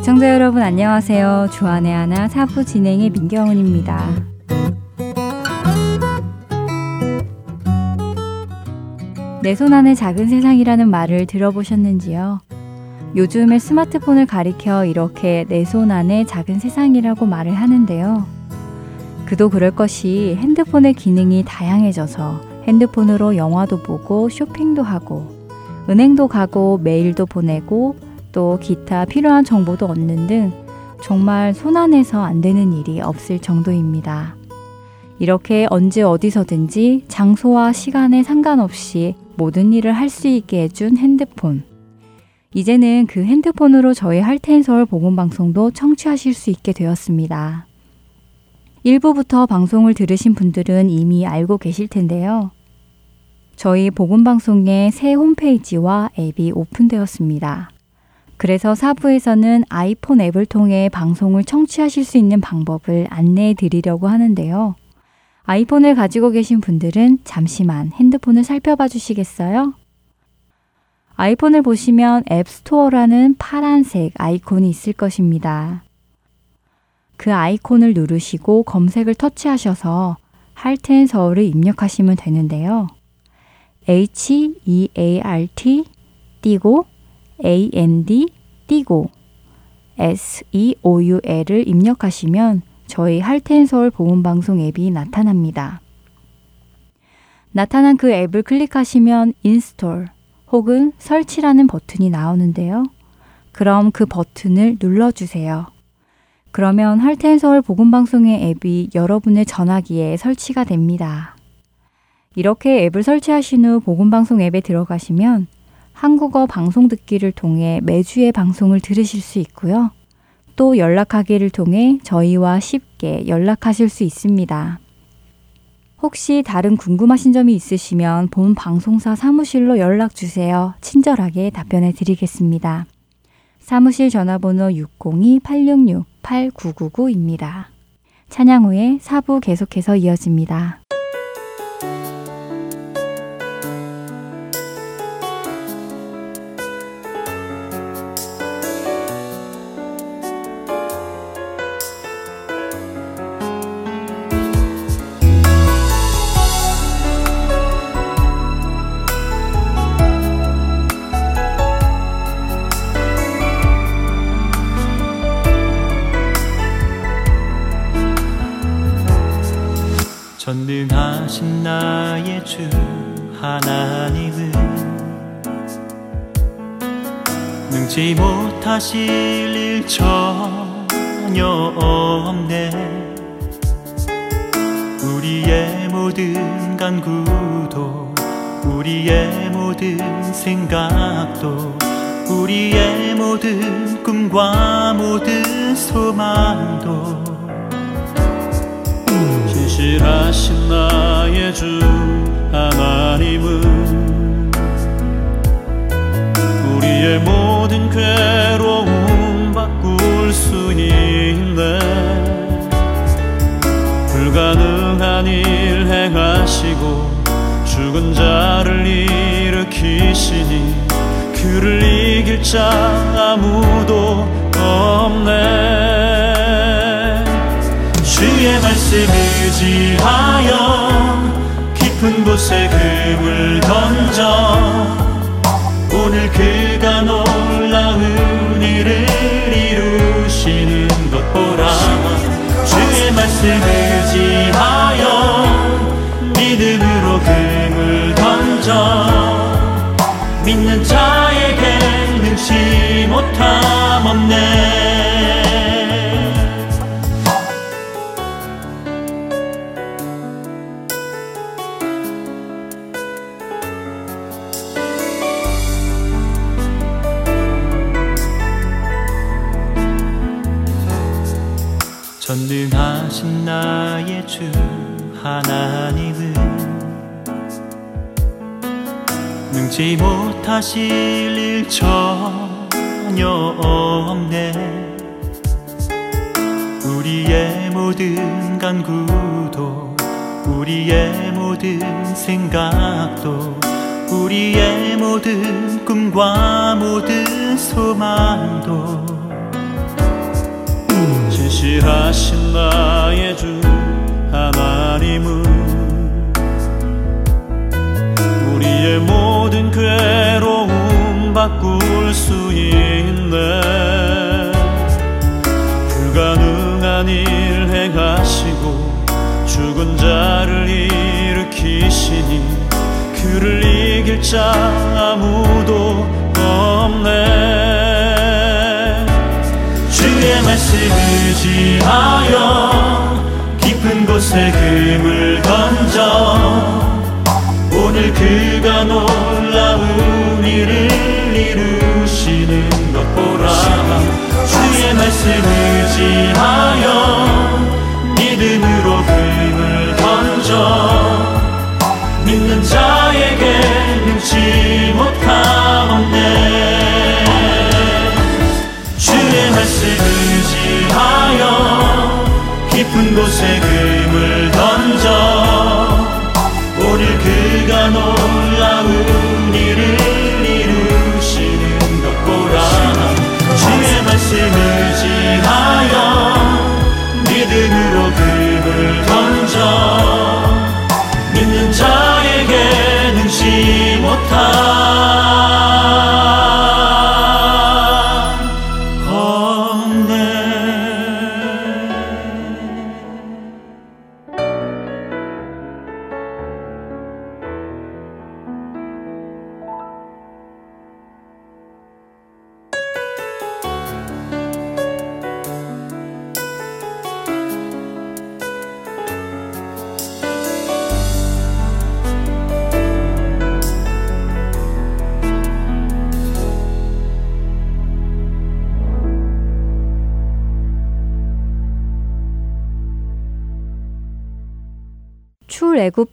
애청자 여러분 안녕하세요. 주안의 하나 사부 진행의 민경훈입니다. 내 손 안에 작은 세상이라는 말을 들어보셨는지요? 요즘에 스마트폰을 가리켜 이렇게 내 손 안에 작은 세상이라고 말을 하는데요. 그도 그럴 것이 핸드폰의 기능이 다양해져서 핸드폰으로 영화도 보고 쇼핑도 하고 은행도 가고 메일도 보내고 또 기타 필요한 정보도 얻는 등 정말 손안에서 안 되는 일이 없을 정도입니다. 이렇게 언제 어디서든지 장소와 시간에 상관없이 모든 일을 할 수 있게 해준 핸드폰. 이제는 그 핸드폰으로 저희 할텐 서울 복음방송도 청취하실 수 있게 되었습니다. 1부부터 방송을 들으신 분들은 이미 알고 계실 텐데요. 저희 복음방송의 새 홈페이지와 앱이 오픈되었습니다. 그래서 4부에서는 아이폰 앱을 통해 방송을 청취하실 수 있는 방법을 안내해 드리려고 하는데요. 아이폰을 가지고 계신 분들은 잠시만 핸드폰을 살펴봐 주시겠어요? 아이폰을 보시면 앱스토어라는 파란색 아이콘이 있을 것입니다. 그 아이콘을 누르시고 검색을 터치하셔서 Heart and Seoul을 입력하시면 되는데요. H-E-A-R-T 띄고 A-N-D 띄고 S-E-O-U-L을 입력하시면 저희 Heart and Seoul 복음 방송 앱이 나타납니다. 나타난 그 앱을 클릭하시면 install 혹은 설치라는 버튼이 나오는데요. 그럼 그 버튼을 눌러주세요. 그러면 할텐 서울 복음방송의 앱이 여러분의 전화기에 설치가 됩니다. 이렇게 앱을 설치하신 후 복음방송 앱에 들어가시면 한국어 방송 듣기를 통해 매주의 방송을 들으실 수 있고요. 또 연락하기를 통해 저희와 쉽게 연락하실 수 있습니다. 혹시 다른 궁금하신 점이 있으시면 본 방송사 사무실로 연락 주세요. 친절하게 답변해 드리겠습니다. 사무실 전화번호 602-866-8999입니다. 찬양 후에 사부 계속해서 이어집니다. 능지 못하실 일 전혀 없네. 우리의 모든 간구도 우리의 모든 생각도 우리의 모든 꿈과 모든 소망도 무시하신 나의 주 하나님은 우리의 모든 괴로움 바꿀 수 있네. 불가능한 일 행하시고 죽은 자를 일으키시니 그를 이길 자 아무도 없네. 주의 말씀 의지하여 깊은 곳에 금을 던져 오늘 그가 놀라운 일을 이루시는 것 보라. 주의 말씀 의지하여 믿음으로 금을 던져 믿는 자에게 능치 못함 없네. 주의 말씀 의지하여 깊은 곳에 금 그가 놀라운 일을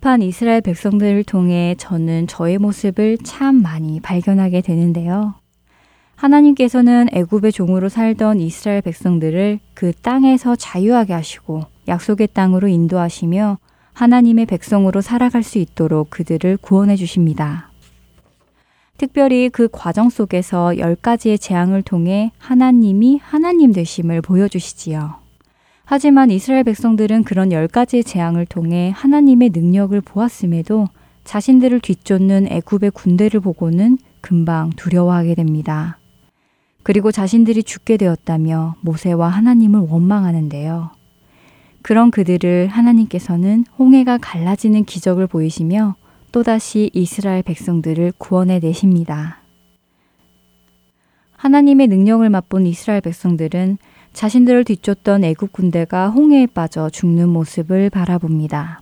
출애굽한 이스라엘 백성들을 통해 저는 저의 모습을 참 많이 발견하게 되는데요. 하나님께서는 애굽의 종으로 살던 이스라엘 백성들을 그 땅에서 자유하게 하시고 약속의 땅으로 인도하시며 하나님의 백성으로 살아갈 수 있도록 그들을 구원해 주십니다. 특별히 그 과정 속에서 열 가지의 재앙을 통해 하나님이 하나님 되심을 보여주시지요. 하지만 이스라엘 백성들은 그런 열 가지의 재앙을 통해 하나님의 능력을 보았음에도 자신들을 뒤쫓는 애굽의 군대를 보고는 금방 두려워하게 됩니다. 그리고 자신들이 죽게 되었다며 모세와 하나님을 원망하는데요. 그런 그들을 하나님께서는 홍해가 갈라지는 기적을 보이시며 또다시 이스라엘 백성들을 구원해 내십니다. 하나님의 능력을 맛본 이스라엘 백성들은 자신들을 뒤쫓던 애국 군대가 홍해에 빠져 죽는 모습을 바라봅니다.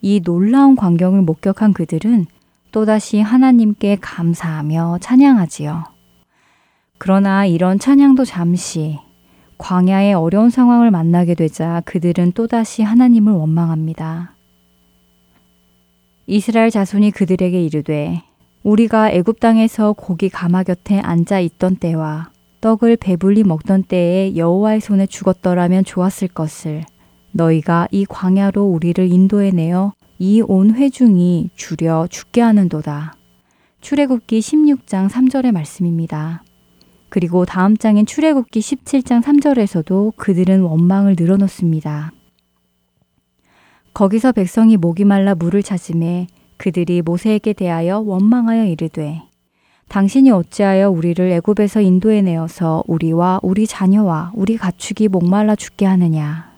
이 놀라운 광경을 목격한 그들은 또다시 하나님께 감사하며 찬양하지요. 그러나 이런 찬양도 잠시 광야의 어려운 상황을 만나게 되자 그들은 또다시 하나님을 원망합니다. 이스라엘 자손이 그들에게 이르되 우리가 애굽 땅에서 고기 가마 곁에 앉아 있던 때와 떡을 배불리 먹던 때에 여호와의 손에 죽었더라면 좋았을 것을 너희가 이 광야로 우리를 인도해 내어 이 온 회중이 줄여 죽게 하는도다. 출애굽기 16장 3절의 말씀입니다. 그리고 다음 장인 출애굽기 17장 3절에서도 그들은 원망을 늘어놓습니다. 거기서 백성이 목이 말라 물을 찾음에 그들이 모세에게 대하여 원망하여 이르되 당신이 어찌하여 우리를 애굽에서 인도해 내어서 우리와 우리 자녀와 우리 가축이 목말라 죽게 하느냐.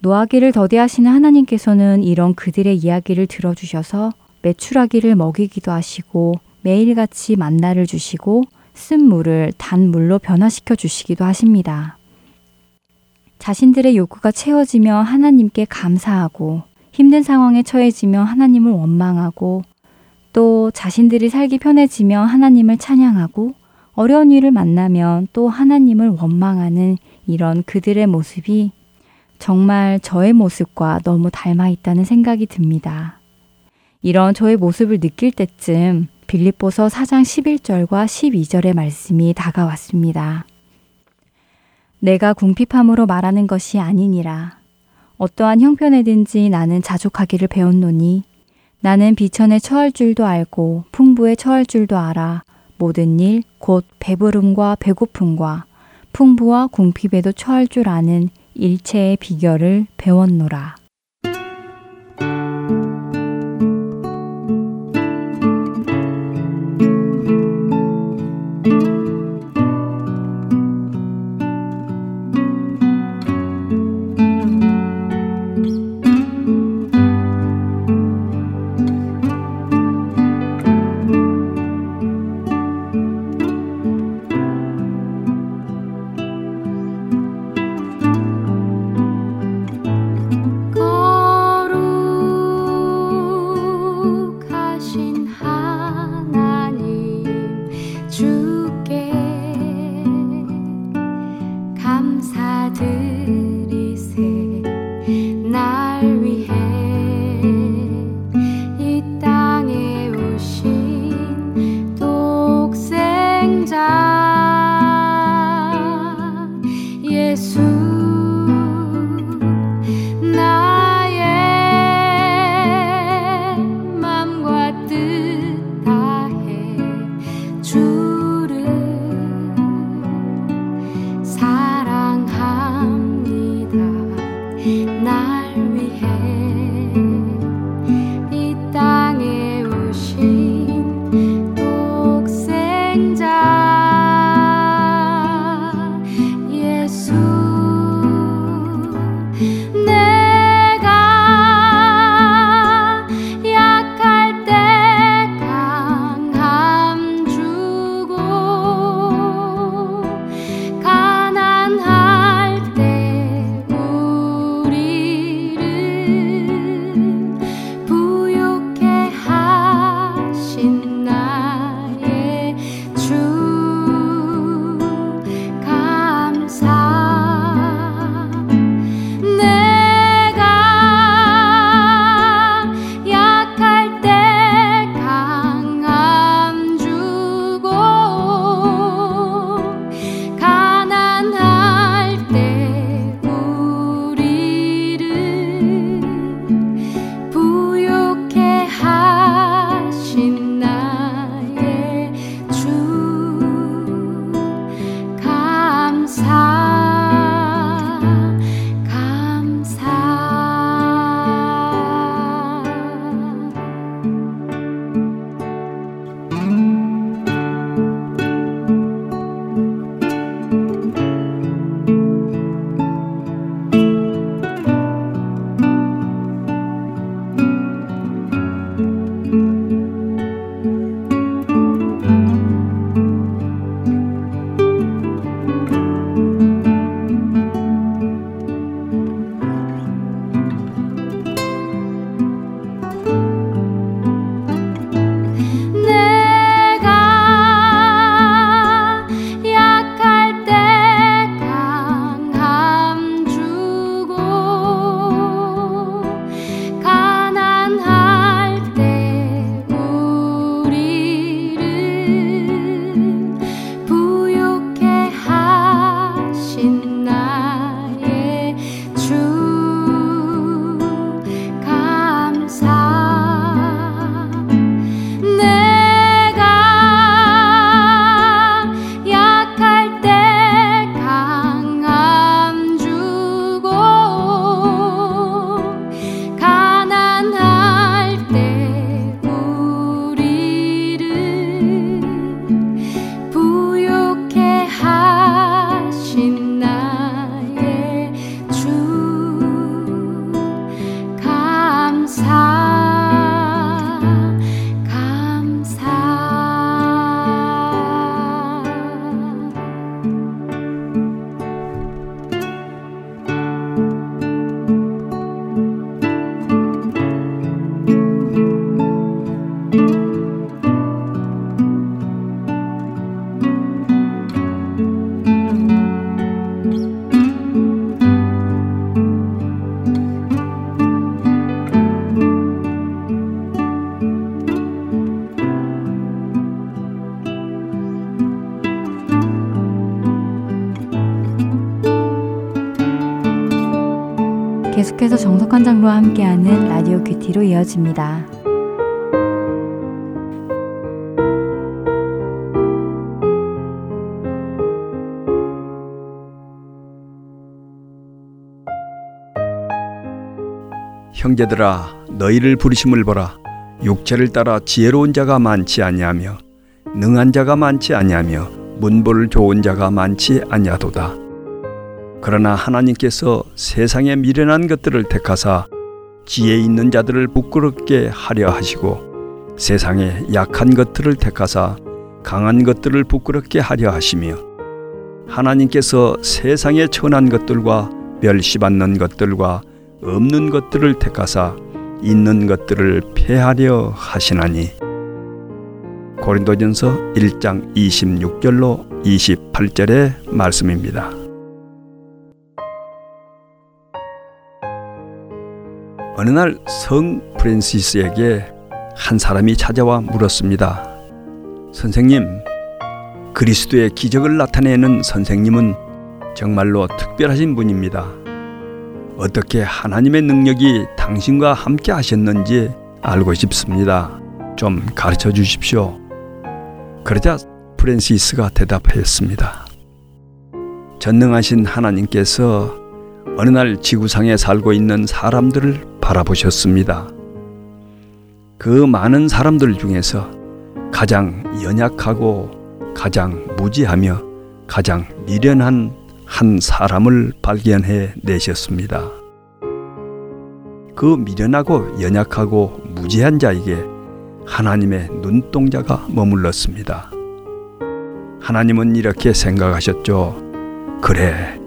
노하기를 더디하시는 하나님께서는 이런 그들의 이야기를 들어주셔서 매출하기를 먹이기도 하시고 매일같이 만나를 주시고 쓴 물을 단 물로 변화시켜 주시기도 하십니다. 자신들의 요구가 채워지며 하나님께 감사하고 힘든 상황에 처해지며 하나님을 원망하고 또 자신들이 살기 편해지며 하나님을 찬양하고 어려운 일을 만나면 또 하나님을 원망하는 이런 그들의 모습이 정말 저의 모습과 너무 닮아 있다는 생각이 듭니다. 이런 저의 모습을 느낄 때쯤 빌립보서 4장 11절과 12절의 말씀이 다가왔습니다. 내가 궁핍함으로 말하는 것이 아니니라. 어떠한 형편에든지 나는 자족하기를 배웠노니 나는 비천에 처할 줄도 알고 풍부에 처할 줄도 알아 모든 일 곧 배부름과 배고픔과 풍부와 궁핍에도 처할 줄 아는 일체의 비결을 배웠노라. 계속해서 정석한 장로와 함께하는 라디오 큐티로 이어집니다. 형제들아 너희를 부르심을 보라 육체를 따라 지혜로운 자가 많지 아니하며 능한 자가 많지 아니하며 문보를 좋은 자가 많지 아니하도다 그러나 하나님께서 세상에 미련한 것들을 택하사 지혜 있는 자들을 부끄럽게 하려 하시고 세상에 약한 것들을 택하사 강한 것들을 부끄럽게 하려 하시며 하나님께서 세상에 천한 것들과 멸시받는 것들과 없는 것들을 택하사 있는 것들을 폐하려 하시나니 고린도전서 1장 26절로 28절의 말씀입니다. 어느 날 성 프랜시스에게 한 사람이 찾아와 물었습니다. 선생님, 그리스도의 기적을 나타내는 선생님은 정말로 특별하신 분입니다. 어떻게 하나님의 능력이 당신과 함께 하셨는지 알고 싶습니다. 좀 가르쳐 주십시오. 그러자 프랜시스가 대답하였습니다. 전능하신 하나님께서 어느 날 지구상에 살고 있는 사람들을 바라보셨습니다. 그 많은 사람들 중에서 가장 연약하고 가장 무지하며 가장 미련한 한 사람을 발견해 내셨습니다. 그 미련하고 연약하고 무지한 자에게 하나님의 눈동자가 머물렀습니다. 하나님은 이렇게 생각하셨죠. 그래,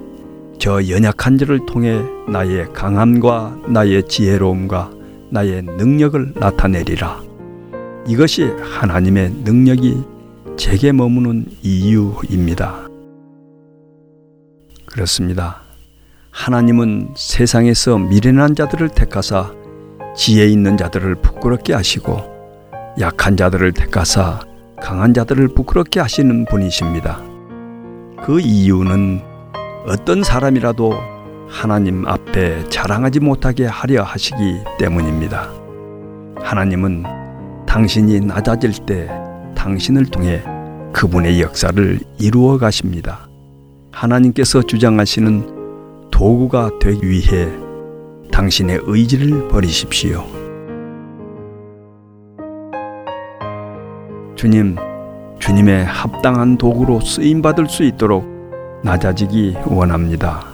저 연약한 자를 통해 나의 강함과 나의 지혜로움과 나의 능력을 나타내리라. 이것이 하나님의 능력이 제게 머무는 이유입니다. 그렇습니다. 하나님은 세상에서 미련한 자들을 택하사 지혜 있는 자들을 부끄럽게 하시고 약한 자들을 택하사 강한 자들을 부끄럽게 하시는 분이십니다. 그 이유는 어떤 사람이라도 하나님 앞에 자랑하지 못하게 하려 하시기 때문입니다. 하나님은 당신이 낮아질 때 당신을 통해 그분의 역사를 이루어 가십니다. 하나님께서 주장하시는 도구가 되기 위해 당신의 의지를 버리십시오. 주님, 주님의 합당한 도구로 쓰임 받을 수 있도록 낮아지기 원합니다.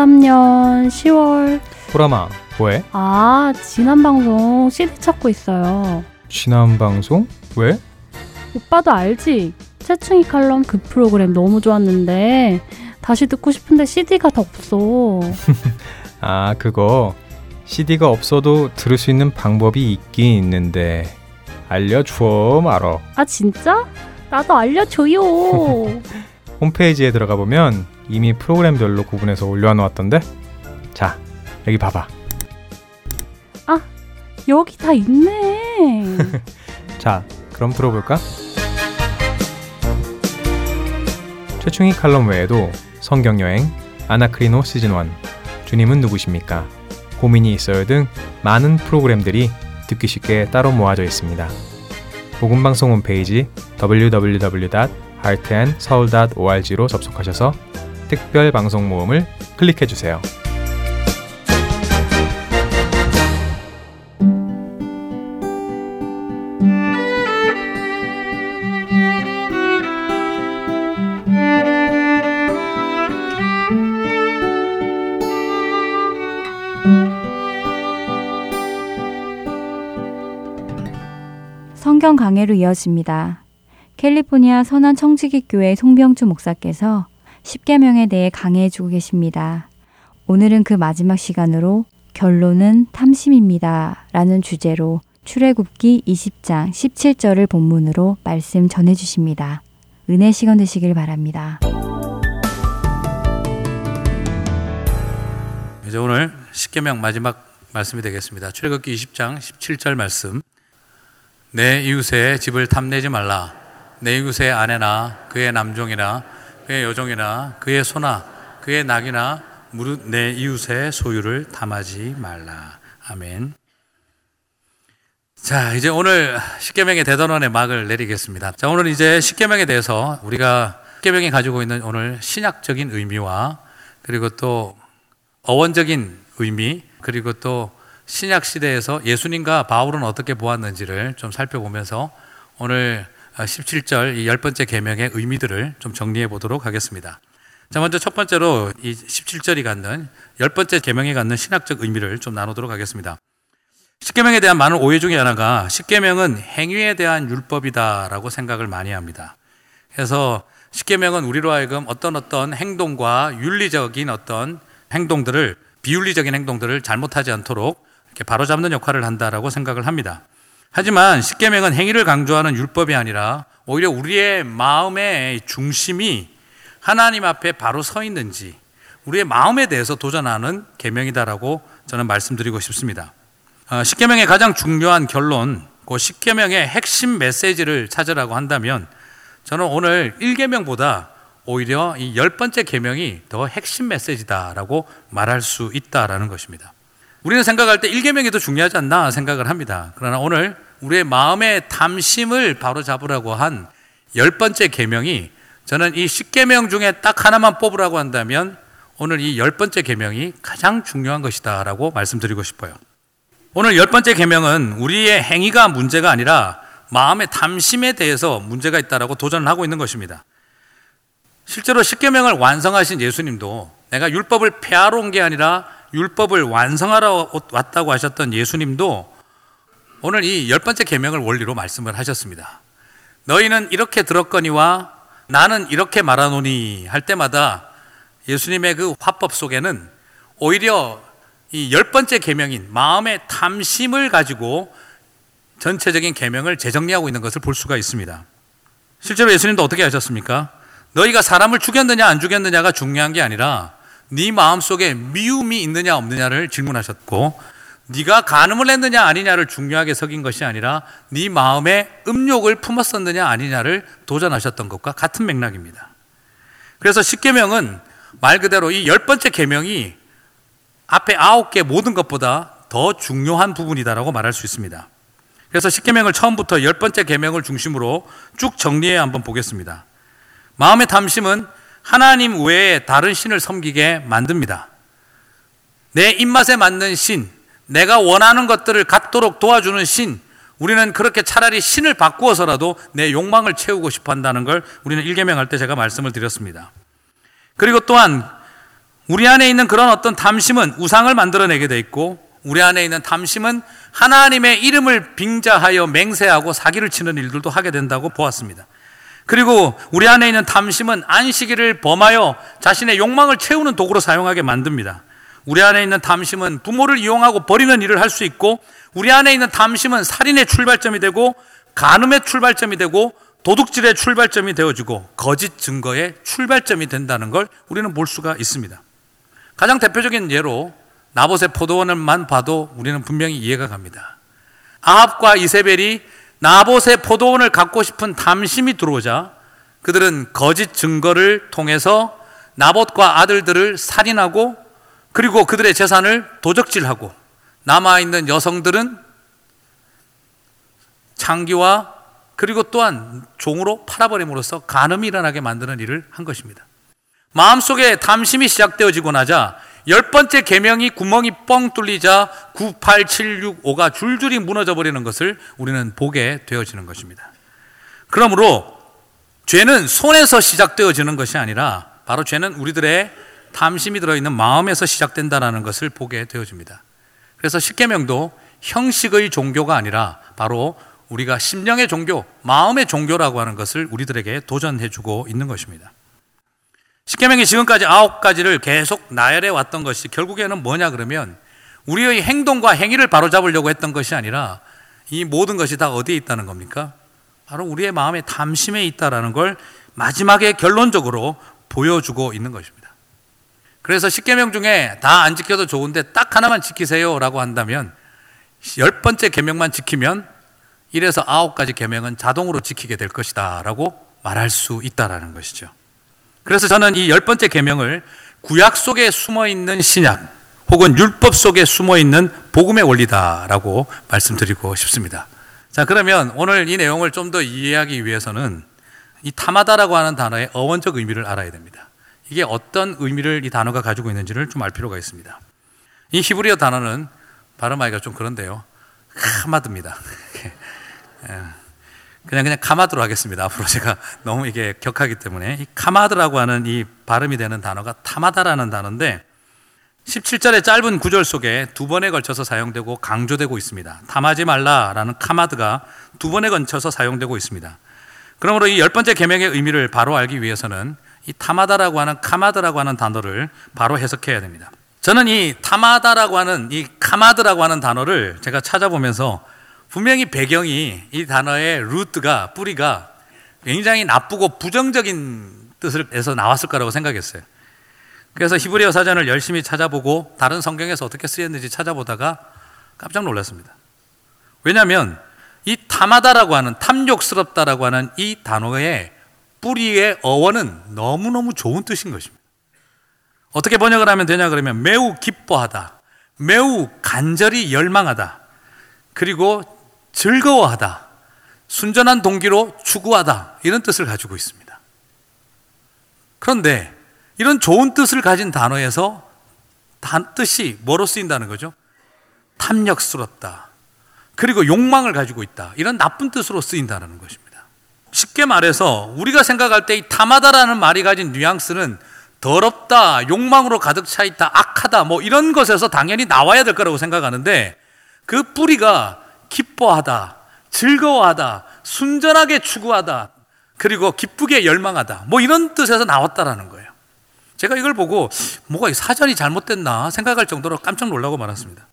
2013년 10월. 보라마, 뭐해? 아, 지난 방송 CD 찾고 있어요. 지난 방송? 왜? 오빠도 알지? 채충이 칼럼 그 프로그램 너무 좋았는데 다시 듣고 싶은데 CD가 더 없어. 아, 그거 CD가 없어도 들을 수 있는 방법이 있긴 있는데 알려줘 말어. 아, 진짜? 나도 알려줘요. 홈페이지에 들어가 보면 이미 프로그램별로 구분해서 올려놓았던데. 자, 여기 봐봐. 여기 다 있네. 자, 그럼 들어볼까? 최충희 칼럼 외에도 성경여행, 아나크리노 시즌 1, 주님은 누구십니까? 고민이 있어요 등 많은 프로그램들이 듣기 쉽게 따로 모아져 있습니다. 복음방송 홈페이지 www.heartandseoul.org로 접속하셔서 특별 방송 모음을 클릭해 주세요. 성경 강해로 이어집니다. 캘리포니아 선한 청지기 교회 송병주 목사께서 10계명에 대해 강해해 주고 계십니다. 오늘은 그 마지막 시간으로 결론은 탐심입니다. 라는 주제로 출애굽기 20장 17절을 본문으로 말씀 전해 주십니다. 은혜 시간 되시길 바랍니다. 이제 오늘 10계명 마지막 말씀이 되겠습니다. 출애굽기 20장 17절 말씀. 내 이웃의 집을 탐내지 말라. 내 이웃의 아내나 그의 남종이나 그의 여종이나 그의 소나 그의 낙이나 무릇 내 이웃의 소유를 탐하지 말라. 아멘. 자, 이제 오늘 십계명의 대단원의 막을 내리겠습니다. 자, 오늘 이제 십계명에 대해서 우리가 십계명이 가지고 있는 오늘 신약적인 의미와 그리고 또 어원적인 의미 그리고 또 신약 시대에서 예수님과 바울은 어떻게 보았는지를 좀 살펴보면서 오늘 17절 이 열 번째 계명의 의미들을 좀 정리해 보도록 하겠습니다. 자, 먼저 첫 번째로 이 17절이 갖는 열 번째 계명이 갖는 신학적 의미를 좀 나누도록 하겠습니다. 십계명에 대한 많은 오해 중에 하나가 십계명은 행위에 대한 율법이다라고 생각을 많이 합니다. 그래서 십계명은 우리로 하여금 어떤 어떤 행동과 윤리적인 어떤 행동들을 비윤리적인 행동들을 잘못하지 않도록 이렇게 바로잡는 역할을 한다라고 생각을 합니다. 하지만 십계명은 행위를 강조하는 율법이 아니라 오히려 우리의 마음의 중심이 하나님 앞에 바로 서 있는지 우리의 마음에 대해서 도전하는 계명이다라고 저는 말씀드리고 싶습니다. 어, 십계명의 가장 중요한 결론, 그 십계명의 핵심 메시지를 찾으라고 한다면 저는 오늘 1계명보다 오히려 이 열 번째 계명이 더 핵심 메시지다라고 말할 수 있다라는 것입니다. 우리는 생각할 때 1계명이 더 중요하지 않나 생각을 합니다. 그러나 오늘 우리의 마음의 탐심을 바로 잡으라고 한 열 번째 계명이 저는 이 10계명 중에 딱 하나만 뽑으라고 한다면 오늘 이 열 번째 계명이 가장 중요한 것이다라고 말씀드리고 싶어요. 오늘 열 번째 계명은 우리의 행위가 문제가 아니라 마음의 탐심에 대해서 문제가 있다라고 도전을 하고 있는 것입니다. 실제로 십계명을 완성하신 예수님도 내가 율법을 폐하러 온 게 아니라 율법을 완성하러 왔다고 하셨던 예수님도 오늘 이 열 번째 계명을 원리로 말씀을 하셨습니다. 너희는 이렇게 들었거니와 나는 이렇게 말하노니 할 때마다 예수님의 그 화법 속에는 오히려 이 열 번째 계명인 마음의 탐심을 가지고 전체적인 계명을 재정리하고 있는 것을 볼 수가 있습니다. 실제로 예수님도 어떻게 하셨습니까? 너희가 사람을 죽였느냐 안 죽였느냐가 중요한 게 아니라 네 마음속에 미움이 있느냐 없느냐를 질문하셨고 네가 간음을 했느냐 아니냐를 중요하게 석인 것이 아니라 네 마음에 음욕을 품었었느냐 아니냐를 도전하셨던 것과 같은 맥락입니다. 그래서 십계명은 말 그대로 이 열 번째 계명이 앞에 아홉 개 모든 것보다 더 중요한 부분이다라고 말할 수 있습니다. 그래서 십계명을 처음부터 열 번째 계명을 중심으로 쭉 정리해 한번 보겠습니다. 마음의 탐심은 하나님 외에 다른 신을 섬기게 만듭니다. 내 입맛에 맞는 신, 내가 원하는 것들을 갖도록 도와주는 신, 우리는 그렇게 차라리 신을 바꾸어서라도 내 욕망을 채우고 싶어 한다는 걸 우리는 일개명할 때 제가 말씀을 드렸습니다. 그리고 또한 우리 안에 있는 그런 어떤 탐심은 우상을 만들어내게 돼 있고 우리 안에 있는 탐심은 하나님의 이름을 빙자하여 맹세하고 사기를 치는 일들도 하게 된다고 보았습니다. 그리고 우리 안에 있는 탐심은 안식일을 범하여 자신의 욕망을 채우는 도구로 사용하게 만듭니다. 우리 안에 있는 탐심은 부모를 이용하고 버리는 일을 할 수 있고 우리 안에 있는 탐심은 살인의 출발점이 되고 간음의 출발점이 되고 도둑질의 출발점이 되어지고 거짓 증거의 출발점이 된다는 걸 우리는 볼 수가 있습니다. 가장 대표적인 예로 나봇의 포도원을만 봐도 우리는 분명히 이해가 갑니다. 아합과 이세벨이 나봇의 포도원을 갖고 싶은 탐심이 들어오자 그들은 거짓 증거를 통해서 나봇과 아들들을 살인하고 그리고 그들의 재산을 도적질하고 남아있는 여성들은 창기와 그리고 또한 종으로 팔아버림으로써 간음이 일어나게 만드는 일을 한 것입니다. 마음속에 탐심이 시작되어지고 나자 열 번째 계명이 구멍이 뻥 뚫리자 9, 8, 7, 6, 5가 줄줄이 무너져 버리는 것을 우리는 보게 되어지는 것입니다. 그러므로 죄는 손에서 시작되어지는 것이 아니라 바로 죄는 우리들의 탐심이 들어있는 마음에서 시작된다는 것을 보게 되어집니다. 그래서 십계명도 형식의 종교가 아니라 바로 우리가 심령의 종교, 마음의 종교라고 하는 것을 우리들에게 도전해주고 있는 것입니다. 십계명이 지금까지 아홉 가지를 계속 나열해 왔던 것이 결국에는 뭐냐 그러면 우리의 행동과 행위를 바로잡으려고 했던 것이 아니라 이 모든 것이 다 어디에 있다는 겁니까? 바로 우리의 마음의 탐심에 있다라는 걸 마지막에 결론적으로 보여주고 있는 것입니다. 그래서 십계명 중에 다 안 지켜도 좋은데 딱 하나만 지키세요라고 한다면 열 번째 계명만 지키면 1에서 아홉 가지 계명은 자동으로 지키게 될 것이다라고 말할 수 있다라는 것이죠. 그래서 저는 이 열 번째 계명을 구약 속에 숨어 있는 신약 혹은 율법 속에 숨어 있는 복음의 원리다라고 말씀드리고 싶습니다. 자, 그러면 오늘 이 내용을 좀 더 이해하기 위해서는 이 타마다라고 하는 단어의 어원적 의미를 알아야 됩니다. 이게 어떤 의미를 이 단어가 가지고 있는지를 좀 알 필요가 있습니다. 이 히브리어 단어는 발음하기가 좀 그런데요. 카마드입니다. 예. 그냥 그냥 카마드로 하겠습니다. 앞으로 제가 너무 이게 격하기 때문에 이 카마드라고 하는 이 발음이 되는 단어가 타마다라는 단어인데 17절의 짧은 구절 속에 두 번에 걸쳐서 사용되고 강조되고 있습니다. 탐하지 말라라는 카마드가 두 번에 걸쳐서 사용되고 있습니다. 그러므로 이 열 번째 계명의 의미를 바로 알기 위해서는 이 타마다라고 하는 카마드라고 하는 단어를 바로 해석해야 됩니다. 저는 이 타마다라고 하는 이 카마드라고 하는 단어를 제가 찾아보면서 분명히 배경이 이 단어의 루트가 뿌리가 굉장히 나쁘고 부정적인 뜻을 해서 나왔을 거라고 생각했어요. 그래서 히브리어 사전을 열심히 찾아보고 다른 성경에서 어떻게 쓰였는지 찾아보다가 깜짝 놀랐습니다. 왜냐하면 이 탐하다라고 하는 탐욕스럽다라고 하는 이 단어의 뿌리의 어원은 너무너무 좋은 뜻인 것입니다. 어떻게 번역을 하면 되냐 그러면 매우 기뻐하다, 매우 간절히 열망하다, 그리고 즐거워하다, 순전한 동기로 추구하다, 이런 뜻을 가지고 있습니다. 그런데 이런 좋은 뜻을 가진 단어에서 뜻이 뭐로 쓰인다는 거죠? 탐욕스럽다. 그리고 욕망을 가지고 있다. 이런 나쁜 뜻으로 쓰인다는 것입니다. 쉽게 말해서 우리가 생각할 때 이 탐하다라는 말이 가진 뉘앙스는 더럽다, 욕망으로 가득 차 있다, 악하다, 뭐 이런 것에서 당연히 나와야 될 거라고 생각하는데 그 뿌리가 기뻐하다, 즐거워하다, 순전하게 추구하다, 그리고 기쁘게 열망하다. 뭐 이런 뜻에서 나왔다라는 거예요. 제가 이걸 보고 뭐가 사전이 잘못됐나 생각할 정도로 깜짝 놀라고 말았습니다.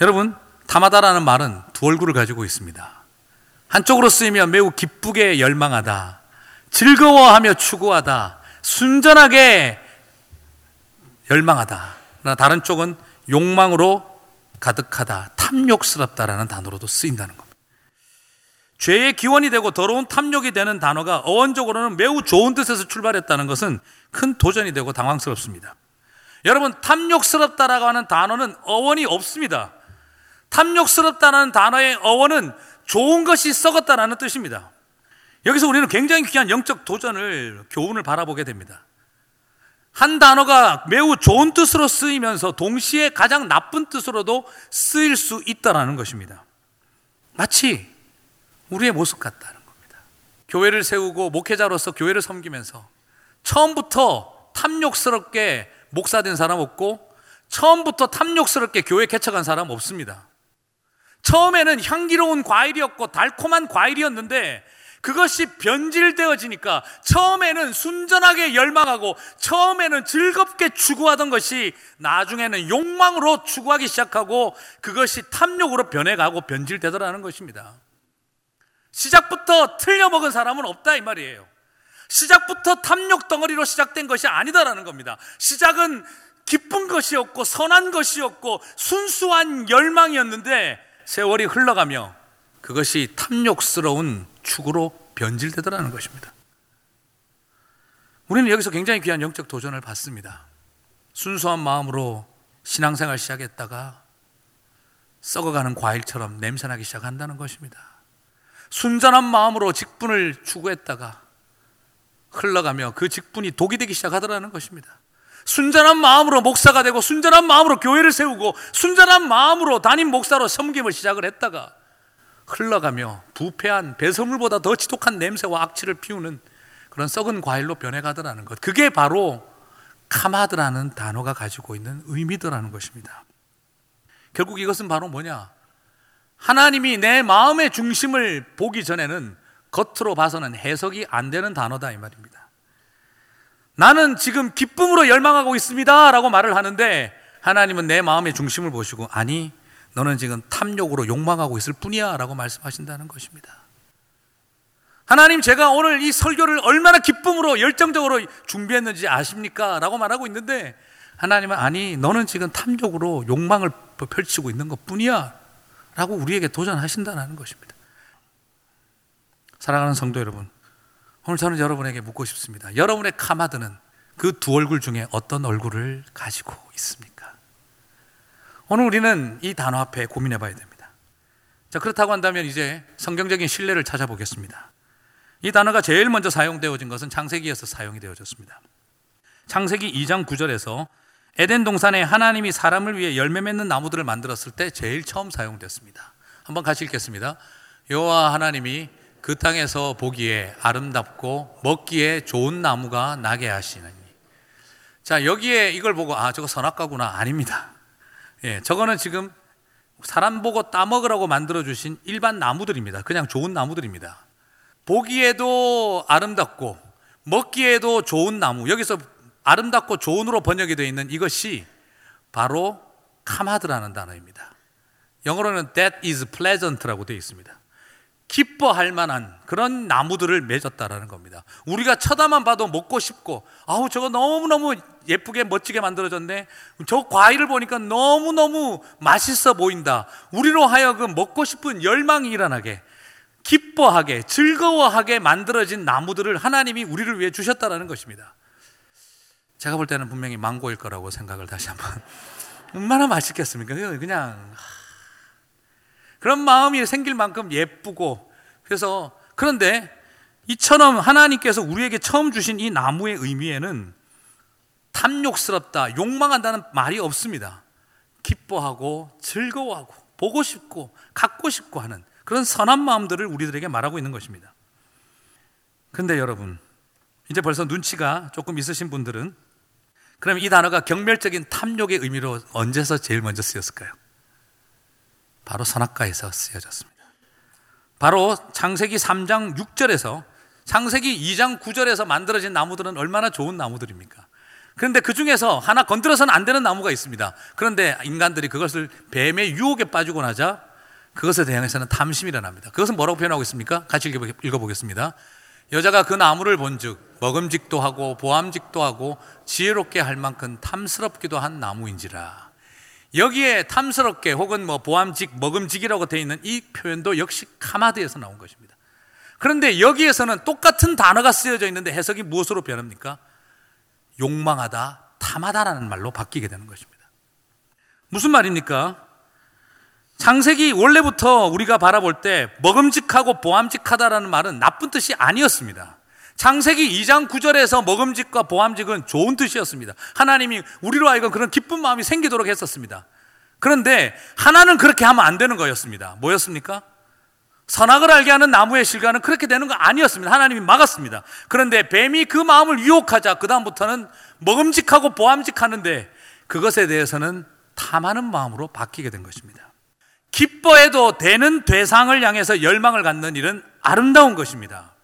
여러분, 탐하다라는 말은 두 얼굴을 가지고 있습니다. 한쪽으로 쓰이면 매우 기쁘게 열망하다, 즐거워하며 추구하다, 순전하게 열망하다. 다른 쪽은 욕망으로 가득하다, 탐욕스럽다라는 단어로도 쓰인다는 겁니다. 죄의 기원이 되고 더러운 탐욕이 되는 단어가 어원적으로는 매우 좋은 뜻에서 출발했다는 것은 큰 도전이 되고 당황스럽습니다. 여러분, 탐욕스럽다라고 하는 단어는 어원이 없습니다. 탐욕스럽다는 단어의 어원은 좋은 것이 썩었다라는 뜻입니다. 여기서 우리는 굉장히 귀한 영적 도전을, 교훈을 바라보게 됩니다. 한 단어가 매우 좋은 뜻으로 쓰이면서 동시에 가장 나쁜 뜻으로도 쓰일 수 있다라는 것입니다. 마치 우리의 모습 같다는 겁니다. 교회를 세우고 목회자로서 교회를 섬기면서 처음부터 탐욕스럽게 목사 된 사람 없고 처음부터 탐욕스럽게 교회 개척한 사람 없습니다. 처음에는 향기로운 과일이었고 달콤한 과일이었는데 그것이 변질되어지니까 처음에는 순전하게 열망하고 처음에는 즐겁게 추구하던 것이 나중에는 욕망으로 추구하기 시작하고 그것이 탐욕으로 변해가고 변질되더라는 것입니다. 시작부터 틀려먹은 사람은 없다 이 말이에요. 시작부터 탐욕 덩어리로 시작된 것이 아니다라는 겁니다. 시작은 기쁜 것이었고 선한 것이었고 순수한 열망이었는데 세월이 흘러가며 그것이 탐욕스러운 축으로 변질되더라는 것입니다. 우리는 여기서 굉장히 귀한 영적 도전을 받습니다. 순수한 마음으로 신앙생활 시작했다가 썩어가는 과일처럼 냄새나기 시작한다는 것입니다. 순전한 마음으로 직분을 추구했다가 흘러가며 그 직분이 독이 되기 시작하더라는 것입니다. 순전한 마음으로 목사가 되고 순전한 마음으로 교회를 세우고 순전한 마음으로 담임 목사로 섬김을 시작을 했다가 흘러가며 부패한 배설물보다 더 지독한 냄새와 악취를 피우는 그런 썩은 과일로 변해가더라는 것. 그게 바로 카마드라는 단어가 가지고 있는 의미더라는 것입니다. 결국 이것은 바로 뭐냐? 하나님이 내 마음의 중심을 보기 전에는 겉으로 봐서는 해석이 안 되는 단어다 이 말입니다. 나는 지금 기쁨으로 열망하고 있습니다. 라고 말을 하는데 하나님은 내 마음의 중심을 보시고 아니, 너는 지금 탐욕으로 욕망하고 있을 뿐이야. 라고 말씀하신다는 것입니다. 하나님, 제가 오늘 이 설교를 얼마나 기쁨으로 열정적으로 준비했는지 아십니까? 라고 말하고 있는데 하나님은 아니, 너는 지금 탐욕으로 욕망을 펼치고 있는 것 뿐이야. 라고 우리에게 도전하신다는 것입니다. 사랑하는 성도 여러분, 오늘 저는 여러분에게 묻고 싶습니다. 여러분의 카마드는 그 두 얼굴 중에 어떤 얼굴을 가지고 있습니까? 오늘 우리는 이 단어 앞에 고민해 봐야 됩니다. 자, 그렇다고 한다면 이제 성경적인 신뢰를 찾아보겠습니다. 이 단어가 제일 먼저 사용되어진 것은 창세기에서 사용이 되어졌습니다. 창세기 2장 9절에서 에덴 동산에 하나님이 사람을 위해 열매 맺는 나무들을 만들었을 때 제일 처음 사용됐습니다. 한번 같이 읽겠습니다. 여호와 하나님이 그 땅에서 보기에 아름답고 먹기에 좋은 나무가 나게 하시느니. 자, 여기에 이걸 보고, 아, 저거 선악과구나. 아닙니다. 예, 저거는 지금 사람 보고 따먹으라고 만들어주신 일반 나무들입니다. 그냥 좋은 나무들입니다. 보기에도 아름답고, 먹기에도 좋은 나무. 여기서 아름답고 좋은으로 번역이 되어 있는 이것이 바로 카마드라는 단어입니다. 영어로는 that is pleasant라고 되어 있습니다. 기뻐할 만한 그런 나무들을 맺었다라는 겁니다. 우리가 쳐다만 봐도 먹고 싶고, 아우, 저거 너무너무 예쁘게 멋지게 만들어졌네. 저 과일을 보니까 너무너무 맛있어 보인다. 우리로 하여금 먹고 싶은 열망이 일어나게, 기뻐하게, 즐거워하게 만들어진 나무들을 하나님이 우리를 위해 주셨다라는 것입니다. 제가 볼 때는 분명히 망고일 거라고 생각을 다시 한번. 얼마나 맛있겠습니까? 그냥 그런 마음이 생길 만큼 예쁘고 그래서 그런데 이처럼 하나님께서 우리에게 처음 주신 이 나무의 의미에는 탐욕스럽다, 욕망한다는 말이 없습니다. 기뻐하고 즐거워하고 보고 싶고 갖고 싶고 하는 그런 선한 마음들을 우리들에게 말하고 있는 것입니다. 근데 여러분, 이제 벌써 눈치가 조금 있으신 분들은 그럼 이 단어가 경멸적인 탐욕의 의미로 언제서 제일 먼저 쓰였을까요? 바로 선악과에서 쓰여졌습니다. 바로 창세기 3장 6절에서 창세기 2장 9절에서 만들어진 나무들은 얼마나 좋은 나무들입니까? 그런데 그 중에서 하나 건드려서는 안 되는 나무가 있습니다. 그런데 인간들이 그것을 뱀의 유혹에 빠지고 나자 그것에 대항해서는 탐심이 일어납니다. 그것은 뭐라고 표현하고 있습니까? 같이 읽어보겠습니다. 여자가 그 나무를 본즉 먹음직도 하고 보암직도 하고 지혜롭게 할 만큼 탐스럽기도 한 나무인지라. 여기에 탐스럽게 혹은 뭐 보암직, 먹음직이라고 되어 있는 이 표현도 역시 카마드에서 나온 것입니다. 그런데 여기에서는 똑같은 단어가 쓰여져 있는데 해석이 무엇으로 변합니까? 욕망하다, 탐하다라는 말로 바뀌게 되는 것입니다. 무슨 말입니까? 창세기 원래부터 우리가 바라볼 때 먹음직하고 보암직하다라는 말은 나쁜 뜻이 아니었습니다. 창세기 2장 9절에서 먹음직과 보암직은 좋은 뜻이었습니다. 하나님이 우리로 하여금 그런 기쁜 마음이 생기도록 했었습니다. 그런데 하나는 그렇게 하면 안 되는 거였습니다. 뭐였습니까? 선악을 알게 하는 나무의 실과는 그렇게 되는 거 아니었습니다. 하나님이 막았습니다. 그런데 뱀이 그 마음을 유혹하자 그다음부터는 먹음직하고 보암직하는데 그것에 대해서는 탐하는 마음으로 바뀌게 된 것입니다. 기뻐해도 되는 대상을 향해서 열망을 갖는 일은 아름다운 것입니다.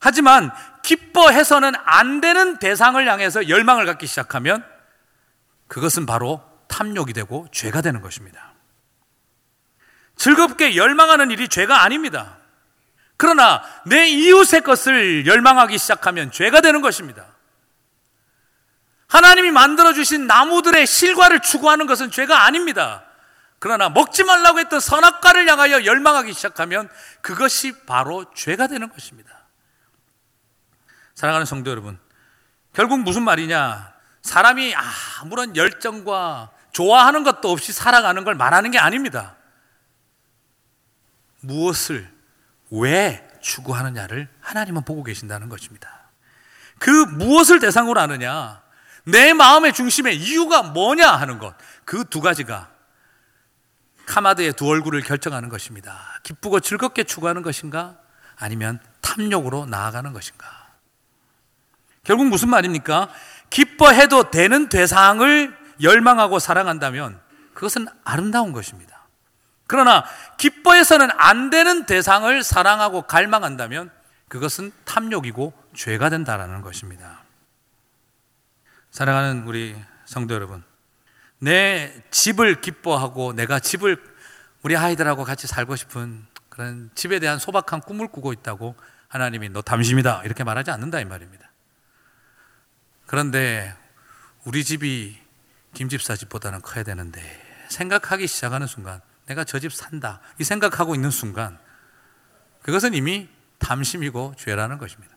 하지만 기뻐해서는 안 되는 대상을 향해서 열망을 갖기 시작하면 그것은 바로 탐욕이 되고 죄가 되는 것입니다. 즐겁게 열망하는 일이 죄가 아닙니다. 그러나 내 이웃의 것을 열망하기 시작하면 죄가 되는 것입니다. 하나님이 만들어주신 나무들의 실과를 추구하는 것은 죄가 아닙니다. 그러나 먹지 말라고 했던 선악과를 향하여 열망하기 시작하면 그것이 바로 죄가 되는 것입니다. 사랑하는 성도 여러분, 결국 무슨 말이냐? 사람이 아무런 열정과 좋아하는 것도 없이 살아가는 걸 말하는 게 아닙니다. 무엇을 왜 추구하느냐를 하나님은 보고 계신다는 것입니다. 그 무엇을 대상으로 하느냐? 내 마음의 중심에 이유가 뭐냐 하는 것. 그 두 가지가 카마드의 두 얼굴을 결정하는 것입니다. 기쁘고 즐겁게 추구하는 것인가? 아니면 탐욕으로 나아가는 것인가? 결국 무슨 말입니까? 기뻐해도 되는 대상을 열망하고 사랑한다면 그것은 아름다운 것입니다. 그러나 기뻐해서는 안 되는 대상을 사랑하고 갈망한다면 그것은 탐욕이고 죄가 된다라는 것입니다. 사랑하는 우리 성도 여러분, 내 집을 기뻐하고 내가 집을 우리 아이들하고 같이 살고 싶은 그런 집에 대한 소박한 꿈을 꾸고 있다고 하나님이 너 담심이다 이렇게 말하지 않는다 이 말입니다. 그런데 우리 집이 김집사 집보다는 커야 되는데 생각하기 시작하는 순간 내가 저 집 산다 이 생각하고 있는 순간 그것은 이미 탐심이고 죄라는 것입니다.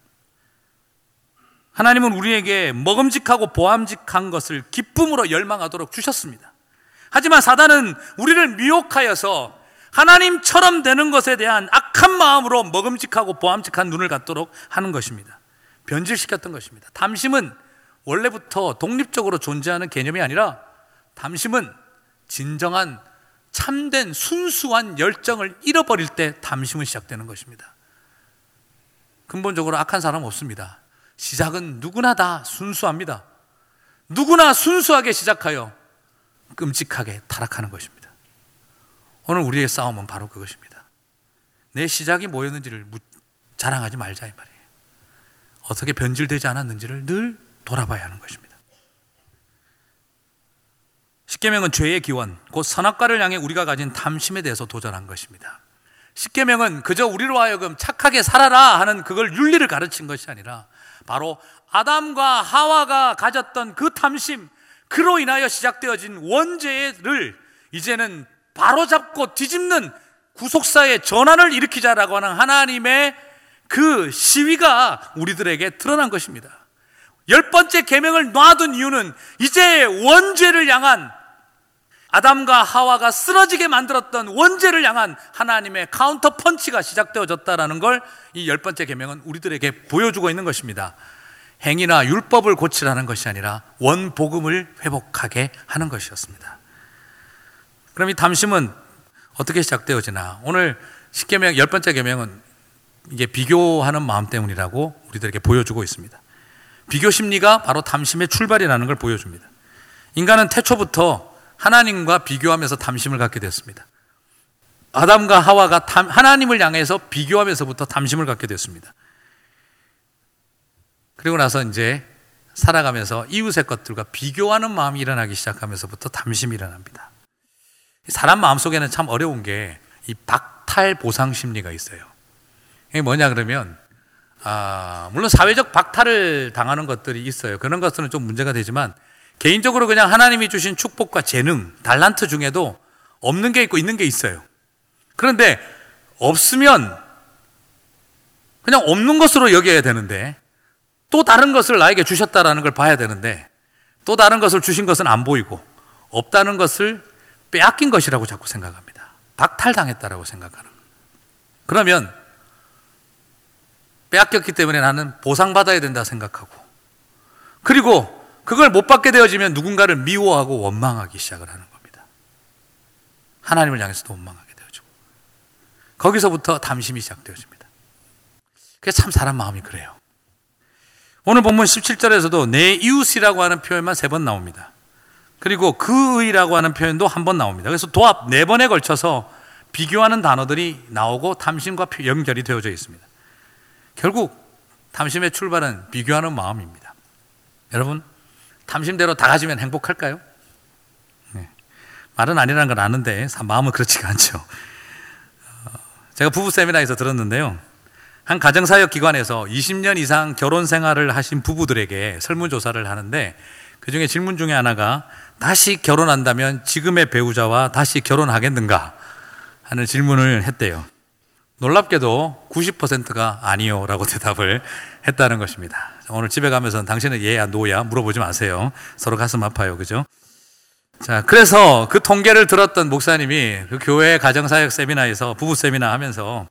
하나님은 우리에게 먹음직하고 보암직한 것을 기쁨으로 열망하도록 주셨습니다. 하지만 사단은 우리를 미혹하여서 하나님처럼 되는 것에 대한 악한 마음으로 먹음직하고 보암직한 눈을 갖도록 하는 것입니다. 변질시켰던 것입니다. 담심은 원래부터 독립적으로 존재하는 개념이 아니라 담심은 진정한 참된 순수한 열정을 잃어버릴 때 담심은 시작되는 것입니다. 근본적으로 악한 사람 없습니다. 시작은 누구나 다 순수합니다. 누구나 순수하게 시작하여 끔찍하게 타락하는 것입니다. 오늘 우리의 싸움은 바로 그것입니다. 내 시작이 뭐였는지를 자랑하지 말자 이 말이에요. 어떻게 변질되지 않았는지를 늘 돌아봐야 하는 것입니다. 십계명은 죄의 기원, 곧 선악과를 향해 우리가 가진 탐심에 대해서 도전한 것입니다. 십계명은 그저 우리로 하여금 착하게 살아라 하는 그걸 윤리를 가르친 것이 아니라 바로 아담과 하와가 가졌던 그 탐심, 그로 인하여 시작되어진 원죄를 이제는 바로잡고 뒤집는 구속사의 전환을 일으키자라고 하는 하나님의 그 시위가 우리들에게 드러난 것입니다. 열 번째 계명을 놔둔 이유는 이제 원죄를 향한 아담과 하와가 쓰러지게 만들었던 원죄를 향한 하나님의 카운터 펀치가 시작되어졌다라는 걸 이 열 번째 계명은 우리들에게 보여주고 있는 것입니다. 행위나 율법을 고치라는 것이 아니라 원 복음을 회복하게 하는 것이었습니다. 그럼 이 담심은 어떻게 시작되어지나? 오늘 십계명 열 번째 계명은 이게 비교하는 마음 때문이라고 우리들에게 보여주고 있습니다. 비교 심리가 바로 담심의 출발이라는 걸 보여줍니다. 인간은 태초부터 하나님과 비교하면서 담심을 갖게 됐습니다. 아담과 하와가 담, 하나님을 향해서 비교하면서부터 담심을 갖게 됐습니다. 그리고 나서 이제 살아가면서 이웃의 것들과 비교하는 마음이 일어나기 시작하면서부터 담심이 일어납니다. 사람 마음속에는 참 어려운 게 이 박탈 보상 심리가 있어요. 이게 뭐냐 그러면 아, 물론 사회적 박탈을 당하는 것들이 있어요. 그런 것들은 좀 문제가 되지만 개인적으로 그냥 하나님이 주신 축복과 재능, 달란트 중에도 없는 게 있고 있는 게 있어요. 그런데 없으면 그냥 없는 것으로 여겨야 되는데 또 다른 것을 나에게 주셨다라는 걸 봐야 되는데 또 다른 것을 주신 것은 안 보이고 없다는 것을 빼앗긴 것이라고 자꾸 생각합니다. 박탈당했다라고 생각하는. 그러면 빼앗겼기 때문에 나는 보상받아야 된다 생각하고 그리고 그걸 못 받게 되어지면 누군가를 미워하고 원망하기 시작을 하는 겁니다. 하나님을 향해서도 원망하게 되어지고. 거기서부터 담심이 시작되어집니다. 그게 참 사람 마음이 그래요. 오늘 본문 17절에서도 내 이웃이라고 하는 표현만 세 번 나옵니다. 그리고 그의라고 하는 표현도 한 번 나옵니다. 그래서 도합 네 번에 걸쳐서 비교하는 단어들이 나오고 탐심과 연결이 되어져 있습니다. 결국 탐심의 출발은 비교하는 마음입니다. 여러분, 탐심대로 다 가지면 행복할까요? 네. 말은 아니라는 걸 아는데 마음은 그렇지가 않죠. 어, 제가 부부 세미나에서 들었는데요. 한 가정사역 기관에서 20년 이상 결혼 생활을 하신 부부들에게 설문조사를 하는데 그 중에 질문 중에 하나가 다시 결혼한다면 지금의 배우자와 다시 결혼하겠는가 하는 질문을 했대요. 놀랍게도 90%가 아니요 라고 대답을 했다는 것입니다. 오늘 집에 가면서 당신은 예야 노야 물어보지 마세요. 서로 가슴 아파요. 그죠? 자, 그래서 그 통계를 들었던 목사님이 그 교회 가정사역 세미나에서 부부 세미나 하면서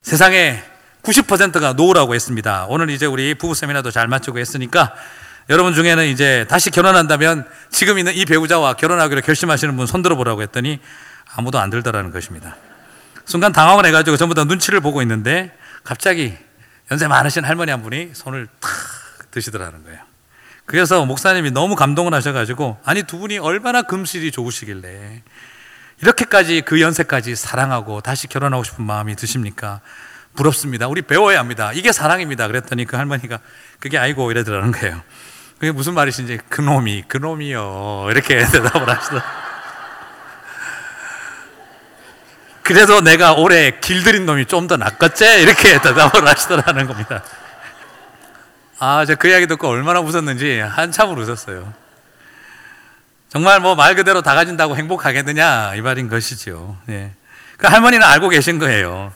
세상에 90%가 no라고 했습니다. 오늘 이제 우리 부부 세미나도 잘 마치고 했으니까 여러분 중에는 이제 다시 결혼한다면 지금 있는 이 배우자와 결혼하기로 결심하시는 분 손들어 보라고 했더니 아무도 안 들더라는 것입니다. 순간 당황을 해가지고 전부 다 눈치를 보고 있는데 갑자기 연세 많으신 할머니 한 분이 손을 탁 드시더라는 거예요. 그래서 목사님이 너무 감동을 하셔가지고 아니 두 분이 얼마나 금실이 좋으시길래 이렇게까지 그 연세까지 사랑하고 다시 결혼하고 싶은 마음이 드십니까? 부럽습니다. 우리 배워야 합니다. 이게 사랑입니다. 그랬더니 그 할머니가 그게 아니고 이러더라는 거예요. 그게 무슨 말이신지 그놈이 그놈이요 이렇게 대답을 하시더. 그래도 내가 올해 길들인 놈이 좀 더 낫겠지 이렇게 대답을 하시더라는 겁니다. 아, 제가 그 이야기 듣고 얼마나 웃었는지 한참을 웃었어요. 정말 뭐 말 그대로 다 가진다고 행복하겠느냐 이 말인 것이죠. 예. 그 할머니는 알고 계신 거예요.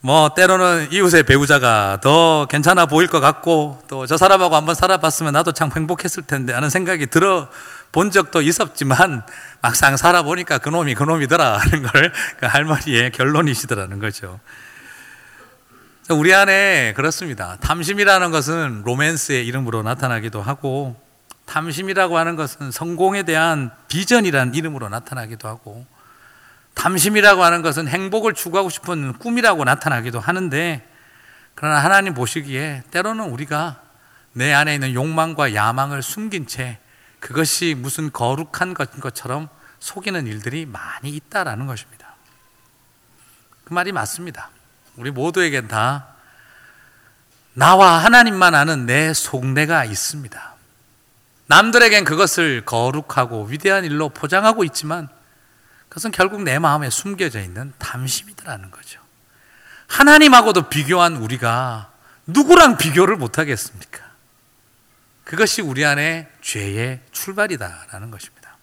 뭐 때로는 이웃의 배우자가 더 괜찮아 보일 것 같고 또 저 사람하고 한번 살아봤으면 나도 참 행복했을 텐데 하는 생각이 들어 본 적도 있었지만 막상 살아보니까 그놈이 그놈이더라 하는 걸 그 할머니의 결론이시더라는 거죠. 우리 안에 그렇습니다. 탐심이라는 것은 로맨스의 이름으로 나타나기도 하고 탐심이라고 하는 것은 성공에 대한 비전이라는 이름으로 나타나기도 하고 탐심이라고 하는 것은 행복을 추구하고 싶은 꿈이라고 나타나기도 하는데 그러나 하나님 보시기에 때로는 우리가 내 안에 있는 욕망과 야망을 숨긴 채 그것이 무슨 거룩한 것처럼 속이는 일들이 많이 있다라는 것입니다. 그 말이 맞습니다. 우리 모두에겐 다 나와 하나님만 아는 내 속내가 있습니다. 남들에겐 그것을 거룩하고 위대한 일로 포장하고 있지만 그것은 결국 내 마음에 숨겨져 있는 탐심이더라는 거죠. 하나님하고도 비교한 우리가 누구랑 비교를 못하겠습니까? 그것이 우리 안에 죄의 출발이다라는 것입니다.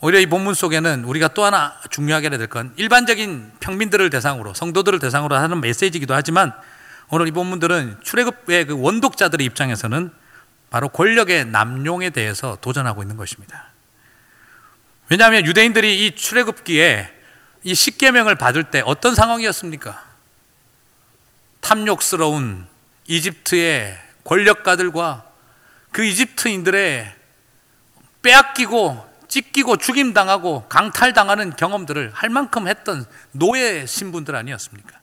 오히려 이 본문 속에는 우리가 또 하나 중요하게 해야 될 건 일반적인 평민들을 대상으로 성도들을 대상으로 하는 메시지이기도 하지만 오늘 이 본문들은 출애굽의 그 원독자들의 입장에서는 바로 권력의 남용에 대해서 도전하고 있는 것입니다. 왜냐하면 유대인들이 이 출애굽기에 이 십계명을 받을 때 어떤 상황이었습니까? 탐욕스러운 이집트의 권력가들과 그 이집트인들의 빼앗기고 찢기고 죽임당하고 강탈당하는 경험들을 할 만큼 했던 노예 신분들 아니었습니까?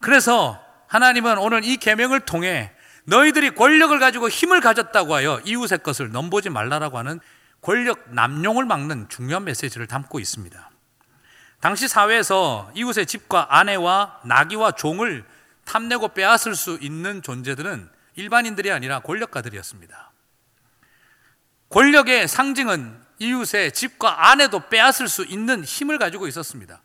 그래서 하나님은 오늘 이 계명을 통해 너희들이 권력을 가지고 힘을 가졌다고 하여 이웃의 것을 넘보지 말라라고 하는 권력 남용을 막는 중요한 메시지를 담고 있습니다. 당시 사회에서 이웃의 집과 아내와 나귀와 종을 탐내고 빼앗을 수 있는 존재들은 일반인들이 아니라 권력가들이었습니다. 권력의 상징은 이웃의 집과 아내도 빼앗을 수 있는 힘을 가지고 있었습니다.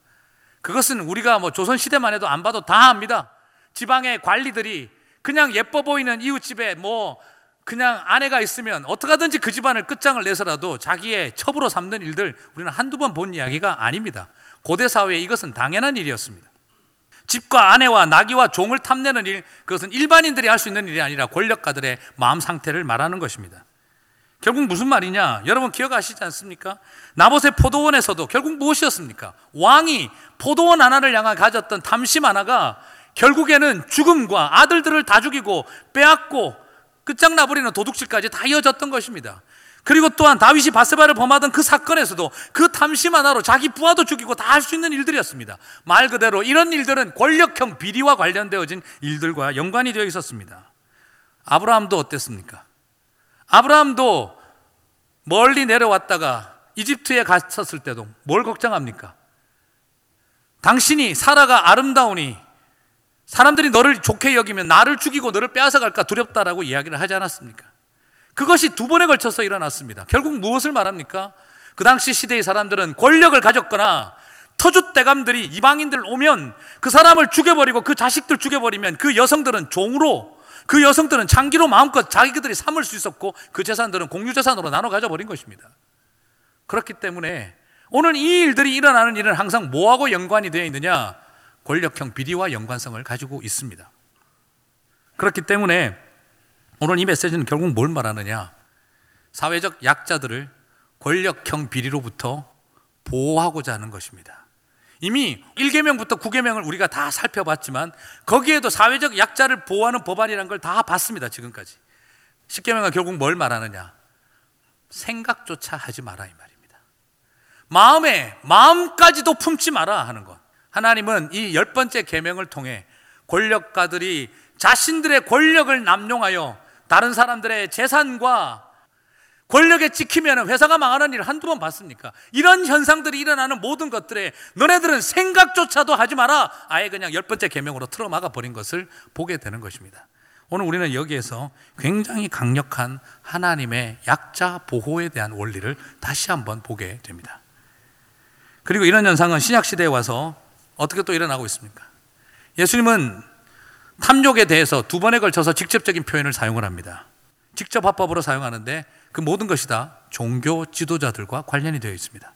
그것은 우리가 뭐 조선 시대만 해도 안 봐도 다 압니다. 지방의 관리들이 그냥 예뻐 보이는 이웃 집에 뭐 그냥 아내가 있으면 어떻게든지 그 집안을 끝장을 내서라도 자기의 첩으로 삼는 일들 우리는 한두 번 본 이야기가 아닙니다. 고대 사회에 이것은 당연한 일이었습니다. 집과 아내와 나귀와 종을 탐내는 일, 그것은 일반인들이 할 수 있는 일이 아니라 권력가들의 마음 상태를 말하는 것입니다. 결국 무슨 말이냐? 여러분 기억하시지 않습니까? 나봇의 포도원에서도 결국 무엇이었습니까? 왕이 포도원 하나를 향한 가졌던 탐심 하나가 결국에는 죽음과 아들들을 다 죽이고 빼앗고 끝장나버리는 도둑질까지 다 이어졌던 것입니다. 그리고 또한 다윗이 바세바를 범하던 그 사건에서도 그 탐심 하나로 자기 부하도 죽이고 다 할 수 있는 일들이었습니다. 말 그대로 이런 일들은 권력형 비리와 관련되어진 일들과 연관이 되어 있었습니다. 아브라함도 어땠습니까? 아브라함도 멀리 내려왔다가 이집트에 갔었을 때도 뭘 걱정합니까? 당신이 사라가 아름다우니 사람들이 너를 좋게 여기면 나를 죽이고 너를 빼앗아 갈까 두렵다라고 이야기를 하지 않았습니까? 그것이 두 번에 걸쳐서 일어났습니다. 결국 무엇을 말합니까? 그 당시 시대의 사람들은 권력을 가졌거나 터줏대감들이 이방인들 오면 그 사람을 죽여버리고 그 자식들 죽여버리면 그 여성들은 종으로 그 여성들은 장기로 마음껏 자기들이 삼을 수 있었고 그 재산들은 공유재산으로 나눠 가져버린 것입니다. 그렇기 때문에 오늘 이 일들이 일어나는 일은 항상 뭐하고 연관이 되어 있느냐? 권력형 비리와 연관성을 가지고 있습니다. 그렇기 때문에 오늘 이 메시지는 결국 뭘 말하느냐? 사회적 약자들을 권력형 비리로부터 보호하고자 하는 것입니다. 이미 1계명부터 9계명을 우리가 다 살펴봤지만 거기에도 사회적 약자를 보호하는 법안이라는 걸다 봤습니다. 지금까지. 10계명은 결국 뭘 말하느냐? 생각조차 하지 마라 이 말입니다. 마음에 마음까지도 품지 마라 하는 것. 하나님은 이 열 번째 계명을 통해 권력가들이 자신들의 권력을 남용하여 다른 사람들의 재산과 권력에 찍히면 회사가 망하는 일을 한두 번 봤습니까? 이런 현상들이 일어나는 모든 것들에 너네들은 생각조차도 하지 마라. 아예 그냥 열 번째 계명으로 틀어막아 버린 것을 보게 되는 것입니다. 오늘 우리는 여기에서 굉장히 강력한 하나님의 약자 보호에 대한 원리를 다시 한번 보게 됩니다. 그리고 이런 현상은 신약 시대에 와서 어떻게 또 일어나고 있습니까? 예수님은 탐욕에 대해서 두 번에 걸쳐서 직접적인 표현을 사용을 합니다. 직접 화법으로 사용하는데 그 모든 것이 다 종교 지도자들과 관련이 되어 있습니다.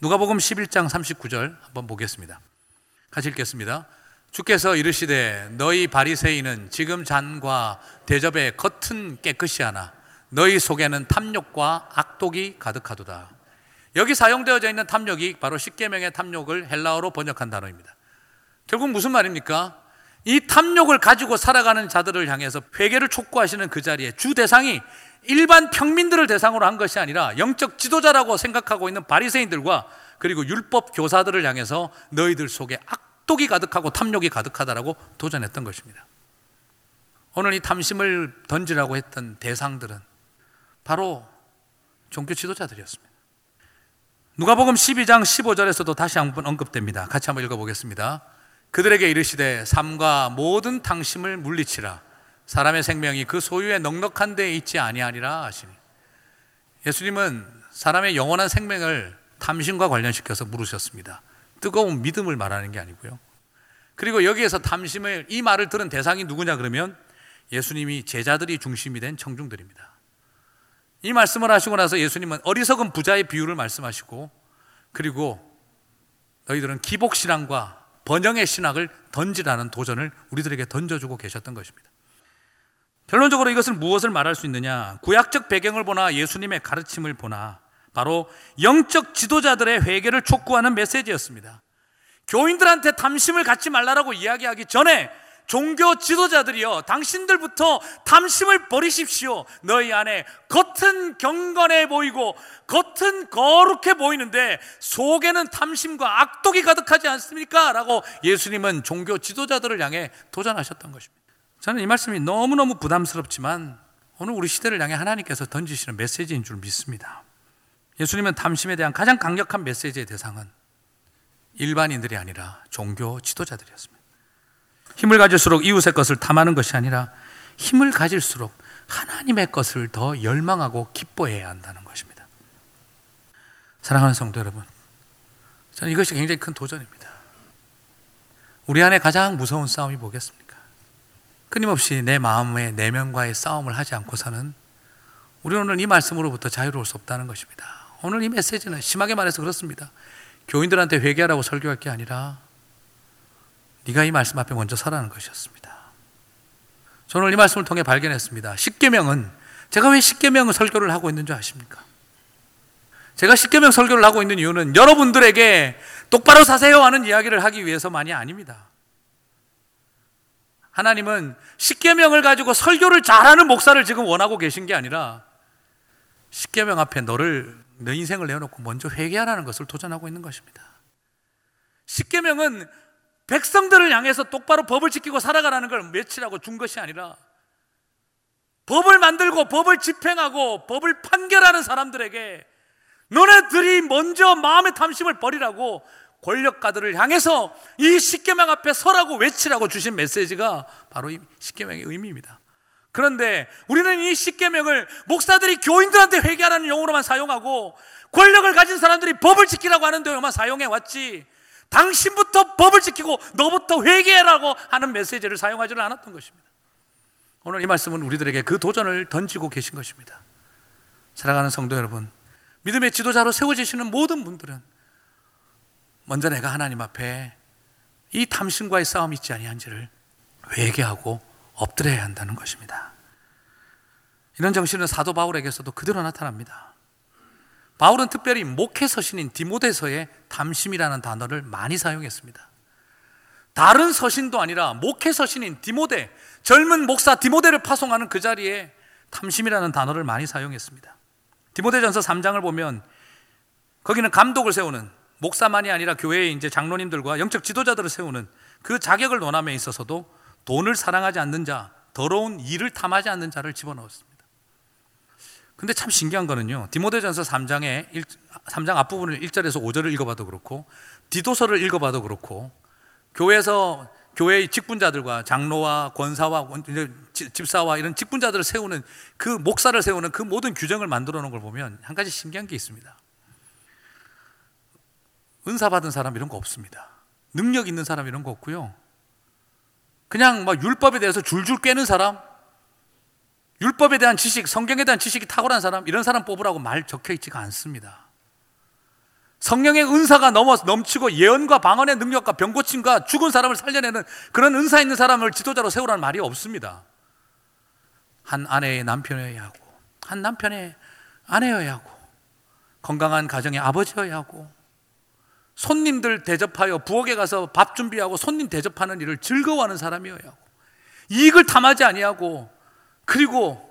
누가복음 11장 39절 한번 보겠습니다. 같이 읽겠습니다. 주께서 이르시되 너희 바리새인은 지금 잔과 대접의 겉은 깨끗이 하나 너희 속에는 탐욕과 악독이 가득하도다. 여기 사용되어져 있는 탐욕이 바로 십계명의 탐욕을 헬라어로 번역한 단어입니다. 결국 무슨 말입니까? 이 탐욕을 가지고 살아가는 자들을 향해서 회개를 촉구하시는 그 자리에 주 대상이 일반 평민들을 대상으로 한 것이 아니라 영적 지도자라고 생각하고 있는 바리새인들과 그리고 율법 교사들을 향해서 너희들 속에 악독이 가득하고 탐욕이 가득하다라고 도전했던 것입니다. 오늘 이 탐심을 던지라고 했던 대상들은 바로 종교 지도자들이었습니다. 누가복음 12장 15절에서도 다시 한 번 언급됩니다. 같이 한번 읽어보겠습니다. 그들에게 이르시되 삶과 모든 탕심을 물리치라. 사람의 생명이 그 소유의 넉넉한 데에 있지 아니하리라 하시니. 예수님은 사람의 영원한 생명을 탐심과 관련시켜서 물으셨습니다. 뜨거운 믿음을 말하는 게 아니고요. 그리고 여기에서 탐심을 이 말을 들은 대상이 누구냐 그러면 예수님이 제자들이 중심이 된 청중들입니다. 이 말씀을 하시고 나서 예수님은 어리석은 부자의 비유를 말씀하시고 그리고 너희들은 기복신앙과 번영의 신학을 던지라는 도전을 우리들에게 던져주고 계셨던 것입니다. 결론적으로 이것을 무엇을 말할 수 있느냐? 구약적 배경을 보나 예수님의 가르침을 보나 바로 영적 지도자들의 회개를 촉구하는 메시지였습니다. 교인들한테 탐심을 갖지 말라라고 이야기하기 전에 종교 지도자들이여 당신들부터 탐심을 버리십시오. 너희 안에 겉은 경건해 보이고 겉은 거룩해 보이는데 속에는 탐심과 악독이 가득하지 않습니까? 라고 예수님은 종교 지도자들을 향해 도전하셨던 것입니다. 저는 이 말씀이 너무너무 부담스럽지만 오늘 우리 시대를 향해 하나님께서 던지시는 메시지인 줄 믿습니다. 예수님은 탐심에 대한 가장 강력한 메시지의 대상은 일반인들이 아니라 종교 지도자들이었습니다. 힘을 가질수록 이웃의 것을 탐하는 것이 아니라 힘을 가질수록 하나님의 것을 더 열망하고 기뻐해야 한다는 것입니다. 사랑하는 성도 여러분, 저는 이것이 굉장히 큰 도전입니다. 우리 안에 가장 무서운 싸움이 뭐겠습니까? 끊임없이 내 마음의 내면과의 싸움을 하지 않고서는 우리 오늘 이 말씀으로부터 자유로울 수 없다는 것입니다. 오늘 이 메시지는 심하게 말해서 그렇습니다. 교인들한테 회개하라고 설교할 게 아니라 네가 이 말씀 앞에 먼저 서라는 것이었습니다. 저는 이 말씀을 통해 발견했습니다. 십계명은 제가 왜 십계명을 설교를 하고 있는 줄 아십니까? 제가 십계명 설교를 하고 있는 이유는 여러분들에게 똑바로 사세요 하는 이야기를 하기 위해서만이 아닙니다. 하나님은 십계명을 가지고 설교를 잘하는 목사를 지금 원하고 계신 게 아니라 십계명 앞에 너를 너 인생을 내어놓고 먼저 회개하라는 것을 도전하고 있는 것입니다. 십계명은 백성들을 향해서 똑바로 법을 지키고 살아가라는 걸 외치라고 준 것이 아니라 법을 만들고 법을 집행하고 법을 판결하는 사람들에게 너네들이 먼저 마음의 탐심을 버리라고 권력가들을 향해서 이 십계명 앞에 서라고 외치라고 주신 메시지가 바로 이 십계명의 의미입니다. 그런데 우리는 이 십계명을 목사들이 교인들한테 회개하라는 용어로만 사용하고 권력을 가진 사람들이 법을 지키라고 하는 데만 사용해 왔지. 당신부터 법을 지키고 너부터 회개하라고 하는 메시지를 사용하지는 않았던 것입니다. 오늘 이 말씀은 우리들에게 그 도전을 던지고 계신 것입니다. 사랑하는 성도 여러분, 믿음의 지도자로 세워지시는 모든 분들은 먼저 내가 하나님 앞에 이 탐심과의 싸움이 있지 아니한지를 회개하고 엎드려야 한다는 것입니다. 이런 정신은 사도 바울에게서도 그대로 나타납니다. 바울은 특별히 목회 서신인 디모데서에 탐심이라는 단어를 많이 사용했습니다. 다른 서신도 아니라 목회 서신인 디모데, 젊은 목사 디모데를 파송하는 그 자리에 탐심이라는 단어를 많이 사용했습니다. 디모데전서 3장을 보면 거기는 감독을 세우는 목사만이 아니라 교회의 이제 장로님들과 영적 지도자들을 세우는 그 자격을 논함에 있어서도 돈을 사랑하지 않는 자, 더러운 일을 탐하지 않는 자를 집어넣었습니다. 근데 참 신기한 거는요. 디모데전서 3장에 1, 3장 앞부분을 1절에서 5절을 읽어봐도 그렇고 디도서를 읽어봐도 그렇고 교회에서 교회의 직분자들과 장로와 권사와 집사와 이런 직분자들을 세우는 그 목사를 세우는 그 모든 규정을 만들어 놓은 걸 보면 한 가지 신기한 게 있습니다. 은사 받은 사람 이런 거 없습니다. 능력 있는 사람 이런 거 없고요. 그냥 막 율법에 대해서 줄줄 꿰는 사람, 율법에 대한 지식, 성경에 대한 지식이 탁월한 사람, 이런 사람 뽑으라고 말 적혀 있지가 않습니다. 성령의 은사가 넘어 넘치고 예언과 방언의 능력과 병고침과 죽은 사람을 살려내는 그런 은사 있는 사람을 지도자로 세우라는 말이 없습니다. 한 아내의 남편이어야 하고, 한 남편의 아내여야 하고, 건강한 가정의 아버지여야 하고, 손님들 대접하여 부엌에 가서 밥 준비하고 손님 대접하는 일을 즐거워하는 사람이어야 하고 이익을 탐하지 아니하고 그리고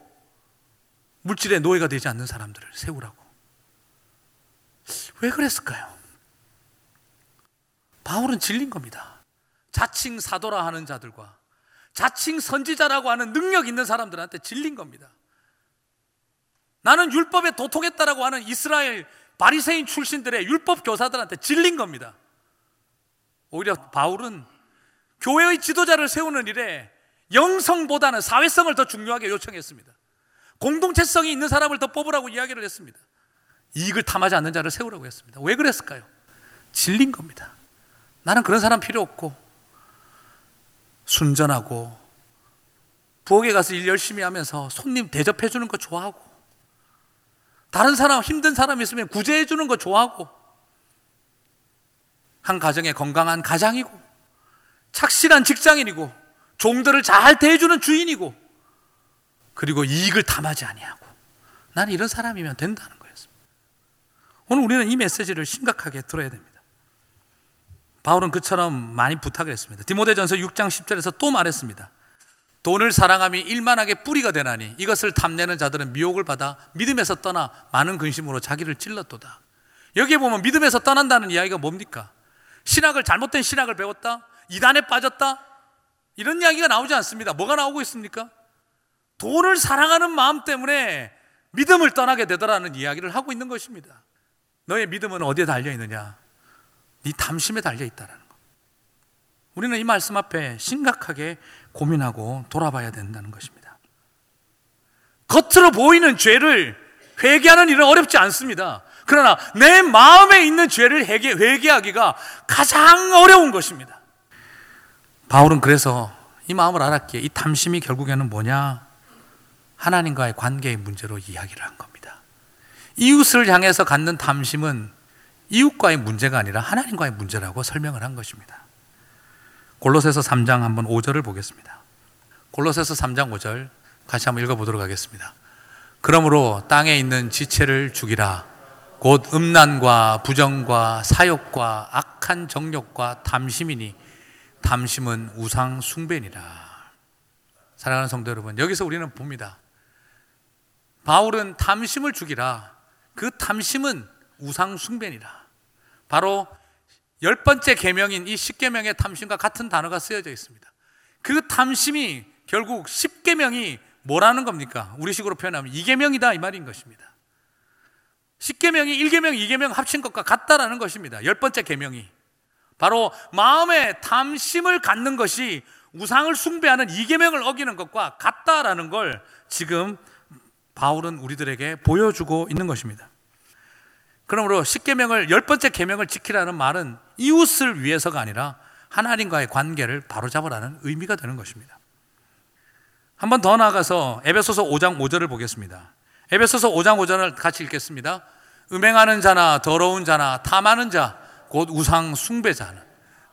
물질의 노예가 되지 않는 사람들을 세우라고. 왜 그랬을까요? 바울은 질린 겁니다. 자칭 사도라 하는 자들과 자칭 선지자라고 하는 능력 있는 사람들한테 질린 겁니다. 나는 율법에 도통했다라고 하는 이스라엘 바리새인 출신들의 율법 교사들한테 질린 겁니다. 오히려 바울은 교회의 지도자를 세우는 일에 영성보다는 사회성을 더 중요하게 요청했습니다. 공동체성이 있는 사람을 더 뽑으라고 이야기를 했습니다. 이익을 탐하지 않는 자를 세우라고 했습니다. 왜 그랬을까요? 질린 겁니다. 나는 그런 사람 필요 없고 순전하고 부엌에 가서 일 열심히 하면서 손님 대접해 주는 거 좋아하고 다른 사람, 힘든 사람 있으면 구제해 주는 거 좋아하고, 한 가정에 건강한 가장이고, 착실한 직장인이고, 종들을 잘 대해주는 주인이고, 그리고 이익을 탐하지 아니하고, 나는 이런 사람이면 된다는 거였습니다. 오늘 우리는 이 메시지를 심각하게 들어야 됩니다. 바울은 그처럼 많이 부탁을 했습니다. 디모데전서 6장 10절에서 또 말했습니다. 돈을 사랑함이 일만하게 뿌리가 되나니 이것을 탐내는 자들은 미혹을 받아 믿음에서 떠나 많은 근심으로 자기를 찔렀도다. 여기에 보면 믿음에서 떠난다는 이야기가 뭡니까? 신학을 잘못된 신학을 배웠다? 이단에 빠졌다? 이런 이야기가 나오지 않습니다. 뭐가 나오고 있습니까? 돈을 사랑하는 마음 때문에 믿음을 떠나게 되더라는 이야기를 하고 있는 것입니다. 너의 믿음은 어디에 달려 있느냐? 네 탐심에 달려 있다라는 거. 우리는 이 말씀 앞에 심각하게 고민하고 돌아봐야 된다는 것입니다. 겉으로 보이는 죄를 회개하는 일은 어렵지 않습니다. 그러나 내 마음에 있는 죄를 회개, 회개하기가 가장 어려운 것입니다. 바울은 그래서 이 마음을 알았기에 이 탐심이 결국에는 뭐냐? 하나님과의 관계의 문제로 이야기를 한 겁니다. 이웃을 향해서 갖는 탐심은 이웃과의 문제가 아니라 하나님과의 문제라고 설명을 한 것입니다. 골로새서 3장 한번 5절을 보겠습니다. 골로새서 3장 5절 같이 한번 읽어 보도록 하겠습니다. 그러므로 땅에 있는 지체를 죽이라. 곧 음란과 부정과 사욕과 악한 정욕과 탐심이니 탐심은 우상 숭배니라. 사랑하는 성도 여러분, 여기서 우리는 봅니다. 바울은 탐심을 죽이라. 그 탐심은 우상 숭배니라. 바로 열 번째 계명인 이 십계명의 탐심과 같은 단어가 쓰여져 있습니다. 그 탐심이 결국 십계명이 뭐라는 겁니까? 우리식으로 표현하면 이계명이다 이 말인 것입니다. 십계명이 일계명, 이계명 합친 것과 같다라는 것입니다. 열 번째 계명이 바로 마음의 탐심을 갖는 것이 우상을 숭배하는 이계명을 어기는 것과 같다라는 걸 지금 바울은 우리들에게 보여주고 있는 것입니다. 그러므로 십계명을 열 번째 계명을 지키라는 말은 이웃을 위해서가 아니라 하나님과의 관계를 바로잡으라는 의미가 되는 것입니다. 한 번 더 나아가서 에베소서 5장 5절을 보겠습니다. 에베소서 5장 5절을 같이 읽겠습니다. 음행하는 자나 더러운 자나 탐하는 자, 곧 우상 숭배자는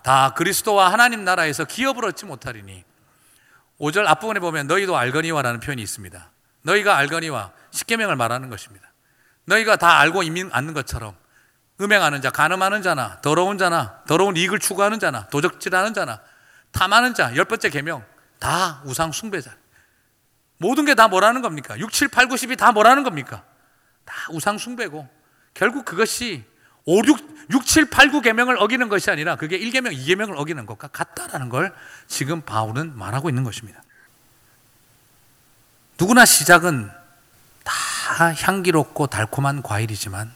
다 그리스도와 하나님 나라에서 기업을 얻지 못하리니 5절 앞부분에 보면 너희도 알거니와라는 표현이 있습니다. 너희가 알거니와 십계명을 말하는 것입니다. 너희가 다 알고 있는 않는 것처럼 음행하는 자, 간음하는 자나 더러운 자나 더러운 이익을 추구하는 자나 도적질하는 자나 탐하는 자, 열 번째 계명 다 우상 숭배자. 모든 게 다 뭐라는 겁니까? 6, 7, 8, 9, 10이 다 뭐라는 겁니까? 다 우상 숭배고 결국 그것이 5, 6, 6, 7, 8, 9 계명을 어기는 것이 아니라 그게 1계명, 2계명을 어기는 것과 같다라는 걸 지금 바울은 말하고 있는 것입니다. 누구나 시작은 다 향기롭고 달콤한 과일이지만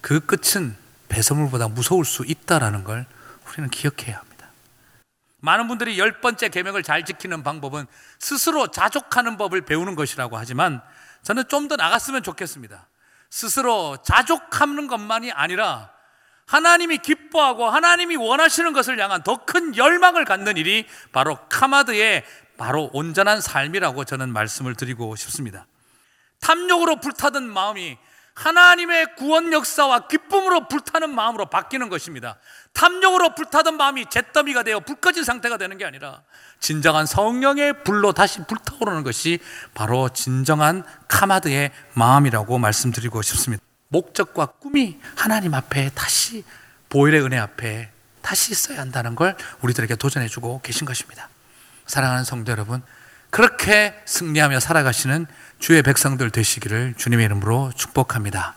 그 끝은 배설물보다 무서울 수 있다라는 걸 우리는 기억해야 합니다. 많은 분들이 열 번째 계명을 잘 지키는 방법은 스스로 자족하는 법을 배우는 것이라고 하지만 저는 좀 더 나갔으면 좋겠습니다. 스스로 자족하는 것만이 아니라 하나님이 기뻐하고 하나님이 원하시는 것을 향한 더 큰 열망을 갖는 일이 바로 카마드의 바로 온전한 삶이라고 저는 말씀을 드리고 싶습니다. 탐욕으로 불타던 마음이 하나님의 구원 역사와 기쁨으로 불타는 마음으로 바뀌는 것입니다. 탐욕으로 불타던 마음이 잿더미가 되어 불 꺼진 상태가 되는 게 아니라 진정한 성령의 불로 다시 불타오르는 것이 바로 진정한 카마드의 마음이라고 말씀드리고 싶습니다. 목적과 꿈이 하나님 앞에 다시 보일의 은혜 앞에 다시 있어야 한다는 걸 우리들에게 도전해 주고 계신 것입니다. 사랑하는 성도 여러분, 그렇게 승리하며 살아가시는 주의 백성들 되시기를 주님의 이름으로 축복합니다.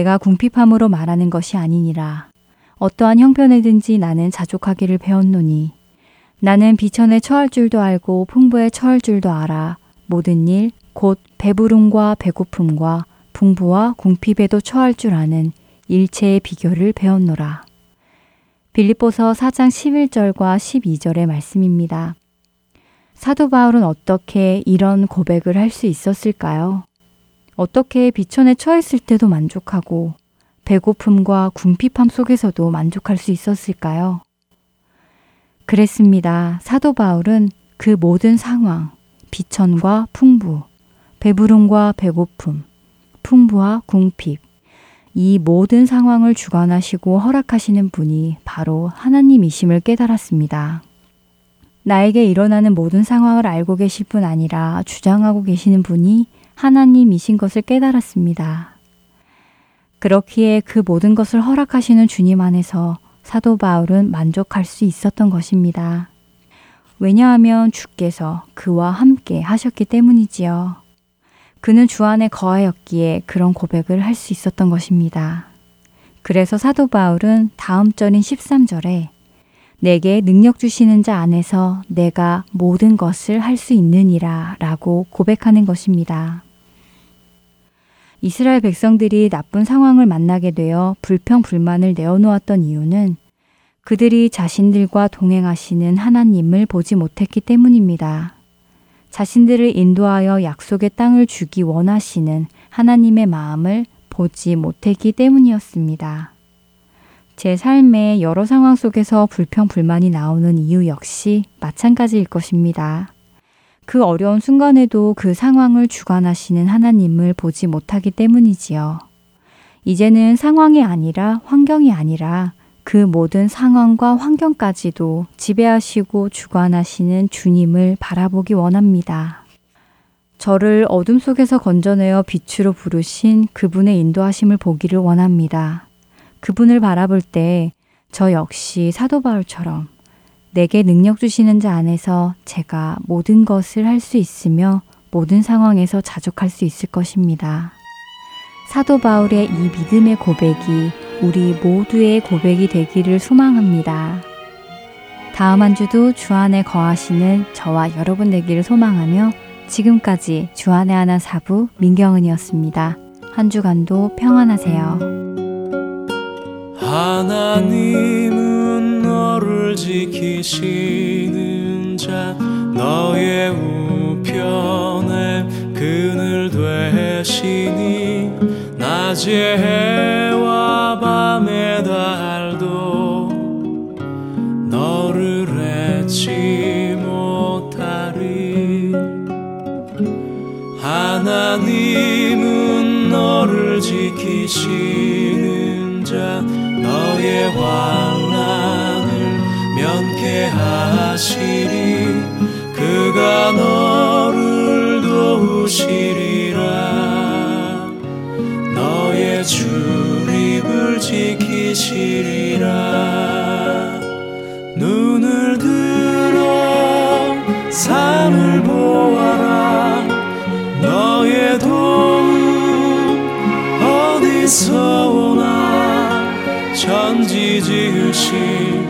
내가 궁핍함으로 말하는 것이 아니니라. 어떠한 형편에든지 나는 자족하기를 배웠노니 나는 비천에 처할 줄도 알고 풍부에 처할 줄도 알아 모든 일 곧 배부름과 배고픔과 풍부와 궁핍에도 처할 줄 아는 일체의 비결을 배웠노라. 빌립보서 4장 11절과 12절의 말씀입니다. 사도 바울은 어떻게 이런 고백을 할 수 있었을까요? 어떻게 비천에 처했을 때도 만족하고 배고픔과 궁핍함 속에서도 만족할 수 있었을까요? 그랬습니다. 사도 바울은 그 모든 상황, 비천과 풍부, 배부름과 배고픔, 풍부와 궁핍, 이 모든 상황을 주관하시고 허락하시는 분이 바로 하나님이심을 깨달았습니다. 나에게 일어나는 모든 상황을 알고 계실 뿐 아니라 주장하고 계시는 분이 하나님이신 것을 깨달았습니다. 그렇기에 그 모든 것을 허락하시는 주님 안에서 사도 바울은 만족할 수 있었던 것입니다. 왜냐하면 주께서 그와 함께 하셨기 때문이지요. 그는 주 안에 거하였기에 그런 고백을 할 수 있었던 것입니다. 그래서 사도 바울은 다음 절인 13절에 내게 능력 주시는 자 안에서 내가 모든 것을 할 수 있느니라 라고 고백하는 것입니다. 이스라엘 백성들이 나쁜 상황을 만나게 되어 불평, 불만을 내어놓았던 이유는 그들이 자신들과 동행하시는 하나님을 보지 못했기 때문입니다. 자신들을 인도하여 약속의 땅을 주기 원하시는 하나님의 마음을 보지 못했기 때문이었습니다. 제 삶의 여러 상황 속에서 불평, 불만이 나오는 이유 역시 마찬가지일 것입니다. 그 어려운 순간에도 그 상황을 주관하시는 하나님을 보지 못하기 때문이지요. 이제는 상황이 아니라 환경이 아니라 그 모든 상황과 환경까지도 지배하시고 주관하시는 주님을 바라보기 원합니다. 저를 어둠 속에서 건져내어 빛으로 부르신 그분의 인도하심을 보기를 원합니다. 그분을 바라볼 때 저 역시 사도 바울처럼 내게 능력 주시는 자 안에서 제가 모든 것을 할 수 있으며 모든 상황에서 자족할 수 있을 것입니다. 사도 바울의 이 믿음의 고백이 우리 모두의 고백이 되기를 소망합니다. 다음 한 주도 주 안에 거하시는 저와 여러분 되기를 소망하며 지금까지 주안의 하나 사부 민경은이었습니다. 한 주간도 평안하세요. 하나님은 너를 지키시는 자 너의 우편에 그늘 되시니 낮의 해와 밤의 달도 너를 잊지 못하리. 하나님은 너를 지키시는 자 너의 환 난을 면케하시리. 그가 너를 도우시리라. 너의 출입을 지키시리라. 눈을 들어 산을 보아라. 너의 도움 어디서 오나. 천지 지으신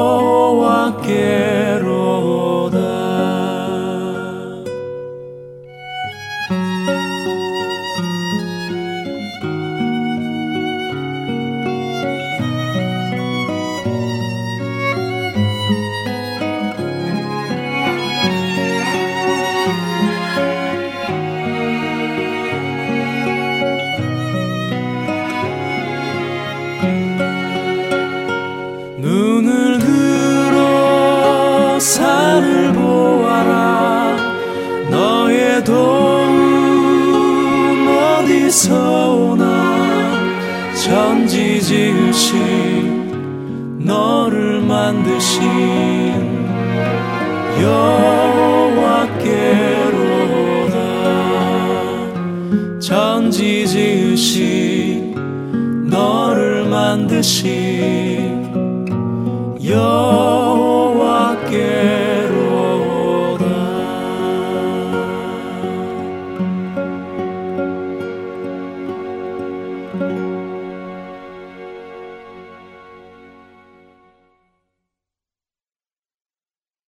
心。